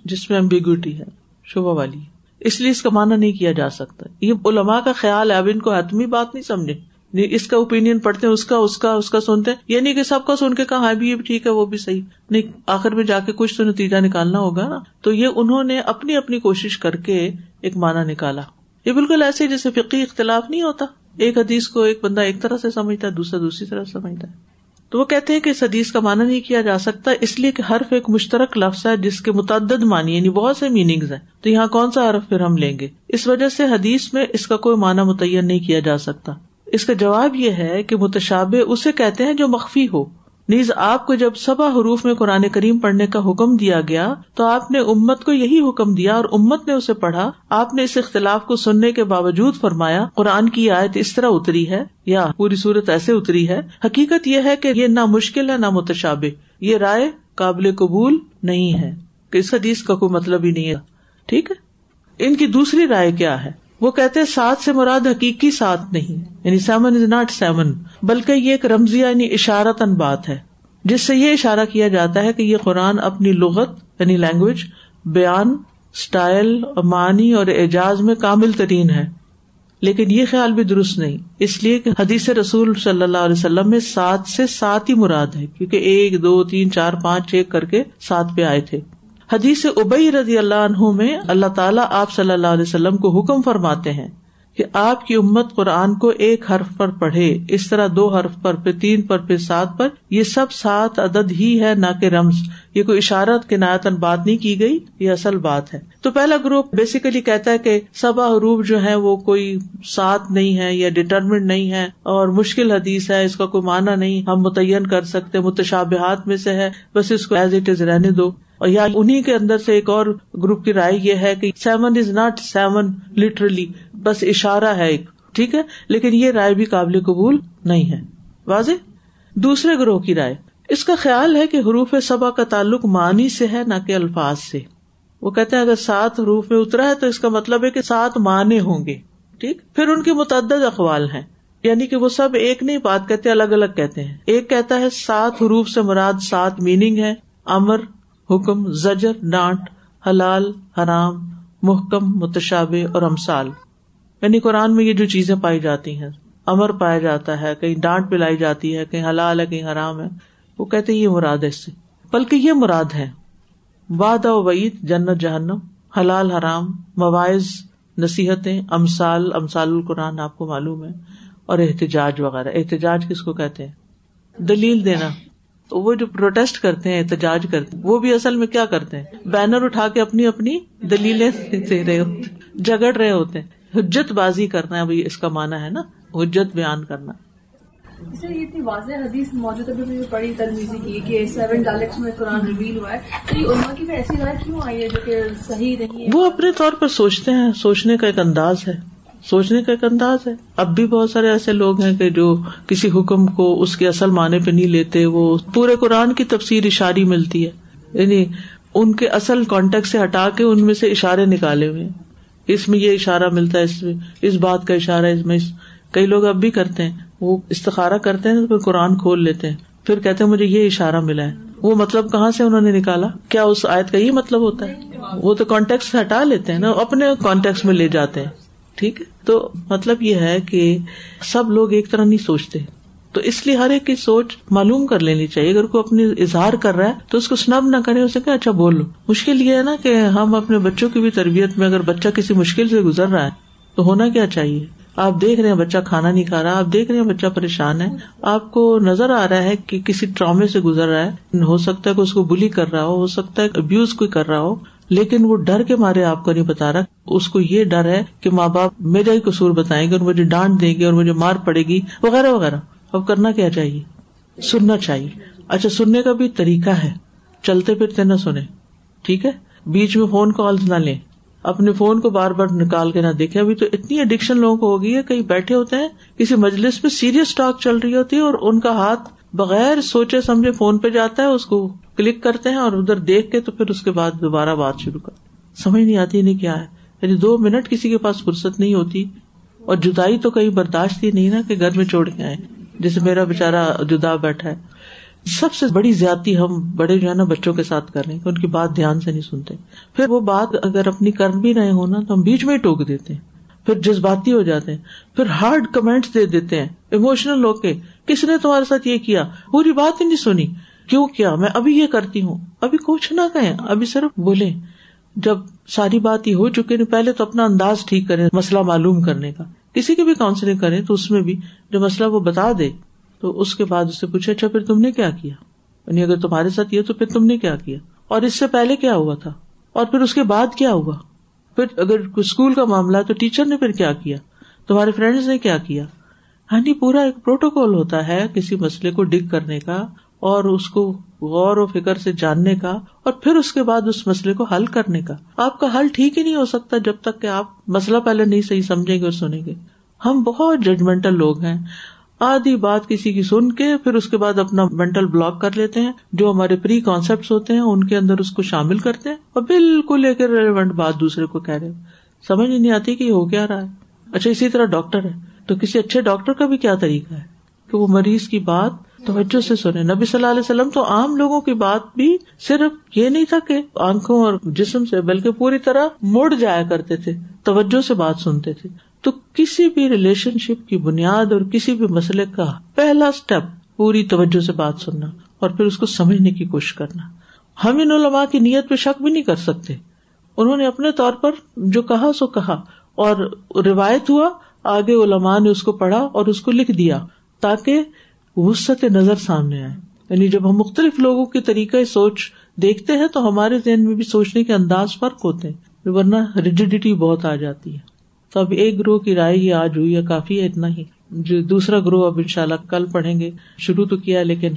Speaker 1: جس میں امبیگوٹی ہے، شبہ والی۔ اس لیے اس کا مانا نہیں کیا جا سکتا۔ یہ علماء کا خیال ہے، اب ان کو حتمی بات نہیں سمجھے۔ اس کا اوپین پڑھتے اس کا اس کا اس کا سنتے یہ نہیں یعنی کہ سب کا سن کے کہا بھی یہ ٹھیک ہے، وہ بھی صحیح۔ نہیں، آخر میں جا کے کچھ تو نتیجہ نکالنا ہوگا نا۔ تو یہ انہوں نے اپنی اپنی کوشش کر کے ایک مانا نکالا۔ یہ بالکل ایسے جیسے فقی اختلاف نہیں ہوتا۔ ایک حدیث کو ایک بندہ ایک طرح سے سمجھتا ہے، دوسرا دوسری طرح سمجھتا ہے۔ تو وہ کہتے ہیں کہ اس حدیث کا معنی نہیں کیا جا سکتا، اس لیے کہ حرف ایک مشترک لفظ ہے، جس کے متعدد معنی یعنی بہت سے میننگز ہیں۔ تو یہاں کون سا حرف پھر ہم لیں گے؟ اس وجہ سے حدیث میں اس کا کوئی معنی متعین نہیں کیا جا سکتا۔ اس کا جواب یہ ہے کہ متشابہ اسے کہتے ہیں جو مخفی ہو۔ نیز آپ کو جب سبا حروف میں قرآن کریم پڑھنے کا حکم دیا گیا تو آپ نے امت کو یہی حکم دیا اور امت نے اسے پڑھا۔ آپ نے اس اختلاف کو سننے کے باوجود فرمایا، قرآن کی آیت اس طرح اتری ہے، یا پوری صورت ایسے اتری ہے، حقیقت یہ ہے کہ یہ نہ مشکل ہے نہ متشابہ یہ رائے قابل قبول نہیں ہے۔ کہ اس حدیث کا کوئی مطلب ہی نہیں ہے۔ ٹھیک ہے؟ ان کی دوسری رائے کیا ہے؟ وہ کہتے سات سے مراد حقیقی سات نہیں یعنی سیون از ناٹ سیون بلکہ یہ ایک رمضی یعنی اشارتن بات ہے، جس سے یہ اشارہ کیا جاتا ہے کہ یہ قرآن اپنی لغت یعنی لینگویج بیان اسٹائل معنی اور اعجاز میں کامل ترین ہے۔ لیکن یہ خیال بھی درست نہیں، اس لیے کہ حدیث رسول صلی اللہ علیہ وسلم میں سات سے سات ہی مراد ہے، کیونکہ ایک، دو، تین، چار، پانچ، ایک کر کے سات پہ آئے تھے۔ حدیث ابئی رضی اللہ عنہ میں اللہ تعالیٰ آپ صلی اللہ علیہ وسلم کو حکم فرماتے ہیں۔ کہ آپ کی امت قرآن کو ایک حرف پر پڑھے، اس طرح دو حرف پر، پھر تین پر، پھر سات پر، یہ سب سات عدد ہی ہے، نہ کہ رمز۔ یہ کوئی اشارت کے نایتن بات نہیں کی گئی، یہ اصل بات ہے۔ تو پہلا گروپ بیسیکلی کہتا ہے کہ سبا حروف جو ہے وہ کوئی سات نہیں ہے یا ڈٹرمنٹ نہیں ہے اور مشکل حدیث ہے، اس کا کوئی معنی نہیں، ہم متعین کر سکتے، متشابہات میں سے ہے، بس اس کو ایز اٹ از رہنے دو۔ اور یعنی یا انہیں کے اندر سے ایک اور گروپ کی رائے یہ ہے کہ seven is not seven literally بس اشارہ ہے ایک، ٹھیک ہے؟ لیکن یہ رائے بھی قابل قبول نہیں ہے۔ واضح؟ دوسرے گروہ کی رائے۔ اس کا خیال ہے کہ حروف سبا کا تعلق معنی سے ہے، نہ کہ الفاظ سے۔ وہ کہتے ہیں اگر سات حروف میں اترا ہے تو اس کا مطلب ہے کہ سات معنی ہوں گے۔ ٹھیک؟ پھر ان کے متعدد اقوال ہیں۔ یعنی کہ وہ سب ایک نہیں، بات کہتے الگ الگ کہتے ہیں۔ ایک کہتا ہے سات حروف سے مراد سات میننگ ہے۔ امر، حکم، زجر، ڈانٹ، حلال، حرام، محکم متشاب اور امسال یعنی قرآن میں یہ جو چیزیں پائی جاتی ہیں، امر پایا جاتا ہے، کہیں ڈانٹ پلائی جاتی ہے، کہیں حلال ہے، کہیں حرام ہے، وہ کہتے یہ مراد ہے اس سے۔ بلکہ یہ مراد ہے واد و وعید، جنت، جہنم، حلال، حرام، مواعظ، نصیحتیں امسال امسال القرآن آپ کو معلوم ہے، اور احتجاج وغیرہ۔ احتجاج کس کو کہتے ہیں؟ دلیل دینا۔ تو وہ جو پروٹیسٹ کرتے ہیں، احتجاج کرتے ہیں، وہ بھی اصل میں کیا کرتے ہیں؟ بینر اٹھا کے اپنی اپنی دلیلیں دے رہے ہوتے جگڑ رہے ہوتے ہیں۔ حجت بازی کرنا ہے اس کا مانا ہے نا حجت بیان کرنا۔
Speaker 7: سر یہ اتنی واضح حدیث موجود ابھی بڑی ترمیزی کی کہ سیون ڈائلیکٹس میں قرآن ریویل ہوا ہے۔ تو یہ کی بھی ایسی رائے کیوں آئی ہے جو کہ صحیح نہیں ہے؟
Speaker 1: وہ اپنے طور پر سوچتے ہیں سوچنے کا ایک انداز ہے۔ سوچنے کا ایک انداز ہے۔ اب بھی بہت سارے ایسے لوگ ہیں کہ جو کسی حکم کو اس کے اصل معنی پہ نہیں لیتے وہ پورے قرآن کی تفسیر اشاری ملتی ہے۔ یعنی ان کے اصل کانٹیکٹ سے ہٹا کے ان میں سے اشارے نکالے ہوئے اس میں یہ اشارہ ملتا ہے، اس میں، اس بات کا اشارہ اس میں کئی لوگ اب بھی کرتے ہیں، وہ استخارا کرتے ہیں، پھر قرآن کھول لیتے ہیں، پھر کہتے ہیں مجھے یہ اشارہ ملا ہے۔ وہ مطلب کہاں سے انہوں نے نکالا؟ کیا اس آیت کا یہ مطلب ہوتا ہے؟ وہ تو کانٹیکٹ ہٹا لیتے ہیں نا، اپنے کانٹیکٹ میں لے جاتے ہیں۔ ٹھیک ہے؟ تو مطلب یہ ہے کہ سب لوگ ایک طرح نہیں سوچتے۔ تو اس لیے ہر ایک کی سوچ معلوم کر لینی چاہیے۔ اگر کوئی اپنی اظہار کر رہا ہے تو اس کو سنب نہ کرے، اسے کہ اچھا بول لو مشکل یہ ہے نا کہ ہم اپنے بچوں کی بھی تربیت میں اگر بچہ کسی مشکل سے گزر رہا ہے تو ہونا کیا چاہیے؟ آپ دیکھ رہے ہیں بچہ کھانا نہیں کھا رہا، آپ دیکھ رہے ہیں بچہ پریشان ہے۔ آپ کو نظر آ رہا ہے کہ کسی ٹرامے سے گزر رہا ہے۔ ہو سکتا ہے کہ اس کو بلی کر رہا ہو سکتا ہے ابیوز کوئی کر رہا ہو، لیکن وہ ڈر کے مارے آپ کو نہیں بتا رہا۔ اس کو یہ ڈر ہے کہ ماں باپ میرا ہی قصور بتائیں گے اور مجھے ڈانٹ دیں گے اور مجھے مار پڑے گی، وغیرہ وغیرہ۔ اب کرنا کیا چاہیے؟ سننا چاہیے۔ اچھا سننے کا بھی طریقہ ہے۔ چلتے پھرتے نہ سنے ٹھیک ہے؟ بیچ میں فون کال نہ لیں۔ اپنے فون کو بار بار نکال کے نہ دیکھے ابھی تو اتنی اڈکشن لوگوں کو ہوگی ہے۔ کہیں بیٹھے ہوتے ہیں، کسی مجلس میں سیریس ٹاک چل رہی ہوتی ہے اور ان کا ہاتھ بغیر سوچے سمجھے فون پہ جاتا ہے، اس کو کلک کرتے ہیں اور ادھر دیکھ کے تو پھر اس کے بعد دوبارہ بات شروع کر۔ سمجھ نہیں آتی نہیں کیا ہے۔ یعنی دو منٹ کسی کے پاس فرصت نہیں ہوتی۔ اور جدائی تو کہیں برداشت ہی نہیں نا کہ گھر میں چھوڑ کے آئے۔ جیسے میرا بےچارا جدا بیٹھا ہے۔ سب سے بڑی زیادتی ہم بڑے جو ہے نا بچوں کے ساتھ کر رہے ہیں کہ ان کی بات دھیان سے نہیں سنتے۔ پھر وہ بات اگر اپنی کر بھی رہے ہو نا تو ہم بیچ میں ہی ٹوک دیتے ہیں۔ پھر جذباتی ہو جاتے ہیں۔ پھر ہارڈ کمینٹس دے دیتے ہیں۔ اموشنل ہو کے کس نے تمہارے ساتھ یہ کیا؟ پوری بات ہی نہیں سنی۔ کیوں کیا؟ میں ابھی یہ کرتی ہوں۔ ابھی کچھ نہ کہیں۔ ابھی صرف بولے جب ساری بات یہ ہو چکے پہلے تو اپنا انداز ٹھیک کرے مسئلہ معلوم کرنے کا۔ کسی کی بھی کاؤنسلنگ کرے تو اس میں بھی جو مسئلہ وہ بتا دے، تو اس کے بعد اس سے پوچھے اچھا پھر تم نے کیا کیا؟ یعنی اگر تمہارے ساتھ یہ تو پھر تم نے کیا کیا؟ اور اس سے پہلے کیا ہوا تھا؟ اور پھر اس کے بعد کیا ہوا؟ پھر اگر اسکول کا معاملہ تو ٹیچر نے پھر کیا کیا؟ تمہارے فرینڈس نے کیا کیا؟ ہاں جی پورا ایک پروٹوکول ہوتا ہے کسی مسئلے کو ڈگ کرنے کا اور اس کو غور و فکر سے جاننے کا اور پھر اس کے بعد اس مسئلے کو حل کرنے کا۔ آپ کا حل ٹھیک ہی نہیں ہو سکتا جب تک کہ آپ مسئلہ پہلے نہیں صحیح سمجھیں گے اور سنیں گے۔ ہم بہت ججمنٹل لوگ ہیں۔ آدھی بات کسی کی سن کے پھر اس کے بعد اپنا مینٹل بلاک کر لیتے ہیں۔ جو ہمارے پری کانسیپٹ ہوتے ہیں، ان کے اندر اس کو شامل کرتے ہیں اور بالکل ایک ریلیونٹ بات دوسرے کو کہہ رہے سمجھ نہیں آتی کہ ہو کیا رہا ہے۔ اچھا اسی طرح ڈاکٹر ہے۔ تو کسی اچھے ڈاکٹر کا بھی کیا طریقہ ہے؟ کہ وہ مریض کی بات توجہ سے سنے نبی صلی اللہ علیہ وسلم تو عام لوگوں کی بات بھی صرف یہ نہیں تھا کہ آنکھوں اور جسم سے، بلکہ پوری طرح مڑ جایا کرتے تھے، توجہ سے بات سنتے تھے۔ تو کسی بھی ریلیشن شپ کی بنیاد اور کسی بھی مسئلے کا پہلا اسٹیپ پوری توجہ سے بات سننا اور پھر اس کو سمجھنے کی کوشش کرنا۔ ہم ان علماء کی نیت پہ شک بھی نہیں کر سکتے۔ انہوں نے اپنے طور پر جو کہا سو کہا۔ اور روایت ہوا، آگے علماء نے اس کو پڑھا اور اس کو لکھ دیا تاکہ وسط نظر سامنے آئے۔ یعنی جب ہم مختلف لوگوں کے طریقہ سوچ دیکھتے ہیں تو ہمارے ذہن میں بھی سوچنے کے انداز فرق ہوتے ہیں ورنہ ریجیڈیٹی بہت آ جاتی ہے۔ تو اب ایک گروہ کی رائے ہی آج ہوئی ہے، کافی ہے اتنا ہی۔ جو دوسرا گروہ اب ان شاء اللہ کل پڑھیں گے۔ شروع تو کیا لیکن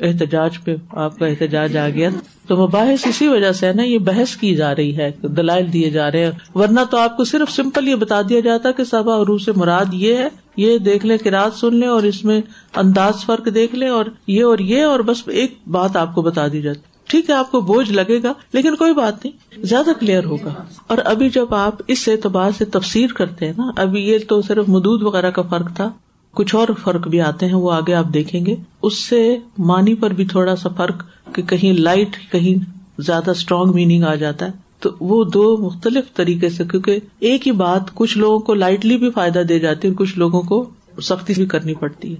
Speaker 1: احتجاج پہ آپ کا احتجاج آ گیا۔ تو مباحث اسی وجہ سے ہے نا، یہ بحث کی جا رہی ہے، دلائل دیے جا رہے ہیں۔ ورنہ تو آپ کو صرف سمپل یہ بتا دیا جاتا کہ صبح عروح سے مراد یہ ہے یہ دیکھ لیں کہ رات سن لیں اور اس میں انداز فرق دیکھ لیں اور یہ اور یہ اور بس ایک بات آپ کو بتا دی جاتی۔ ٹھیک ہے، آپ کو بوجھ لگے گا، لیکن کوئی بات نہیں، زیادہ کلیئر ہوگا۔ اور ابھی جب آپ اس اعتبار سے تفسیر کرتے ہیں نا، ابھی یہ تو صرف مدود وغیرہ کا فرق تھا، کچھ اور فرق بھی آتے ہیں، وہ آگے آپ دیکھیں گے۔ اس سے مانی پر بھی تھوڑا سا فرق کہ کہیں لائٹ کہیں زیادہ اسٹرانگ میننگ آ جاتا ہے۔ تو وہ دو مختلف طریقے سے، کیونکہ ایک ہی بات کچھ لوگوں کو لائٹلی بھی فائدہ دے جاتی ہے اور کچھ لوگوں کو سختی بھی کرنی پڑتی ہے۔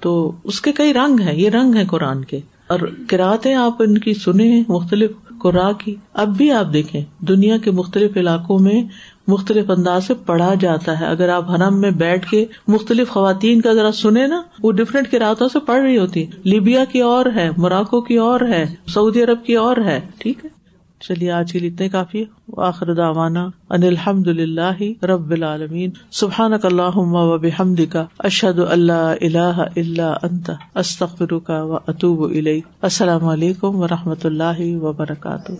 Speaker 1: تو اس کے کئی رنگ ہیں، یہ رنگ ہے قرآن کے۔ اور کراتے آپ ان کی سنے مختلف قرآ کی۔ اب بھی آپ دیکھیں، دنیا کے مختلف علاقوں میں مختلف انداز سے پڑھا جاتا ہے۔ اگر آپ حرم میں بیٹھ کے مختلف خواتین کا ذرا سنے نا، وہ ڈفرینٹ کراطوں سے پڑھ رہی ہوتی۔ لیبیا کی اور ہے موراکو کی اور ہے، سعودی عرب کی اور ہے، ٹھیک ہے۔ چلیے، آج کے لیے اتنے کافی۔ آخر داوانا ان الحمد للہ رب العالمین۔ سبحان اللہ و بحمد کا اشد اللہ اللہ اللہ انت استخر کا و اطوب السلام علیکم و رحمۃ اللہ وبرکاتہ۔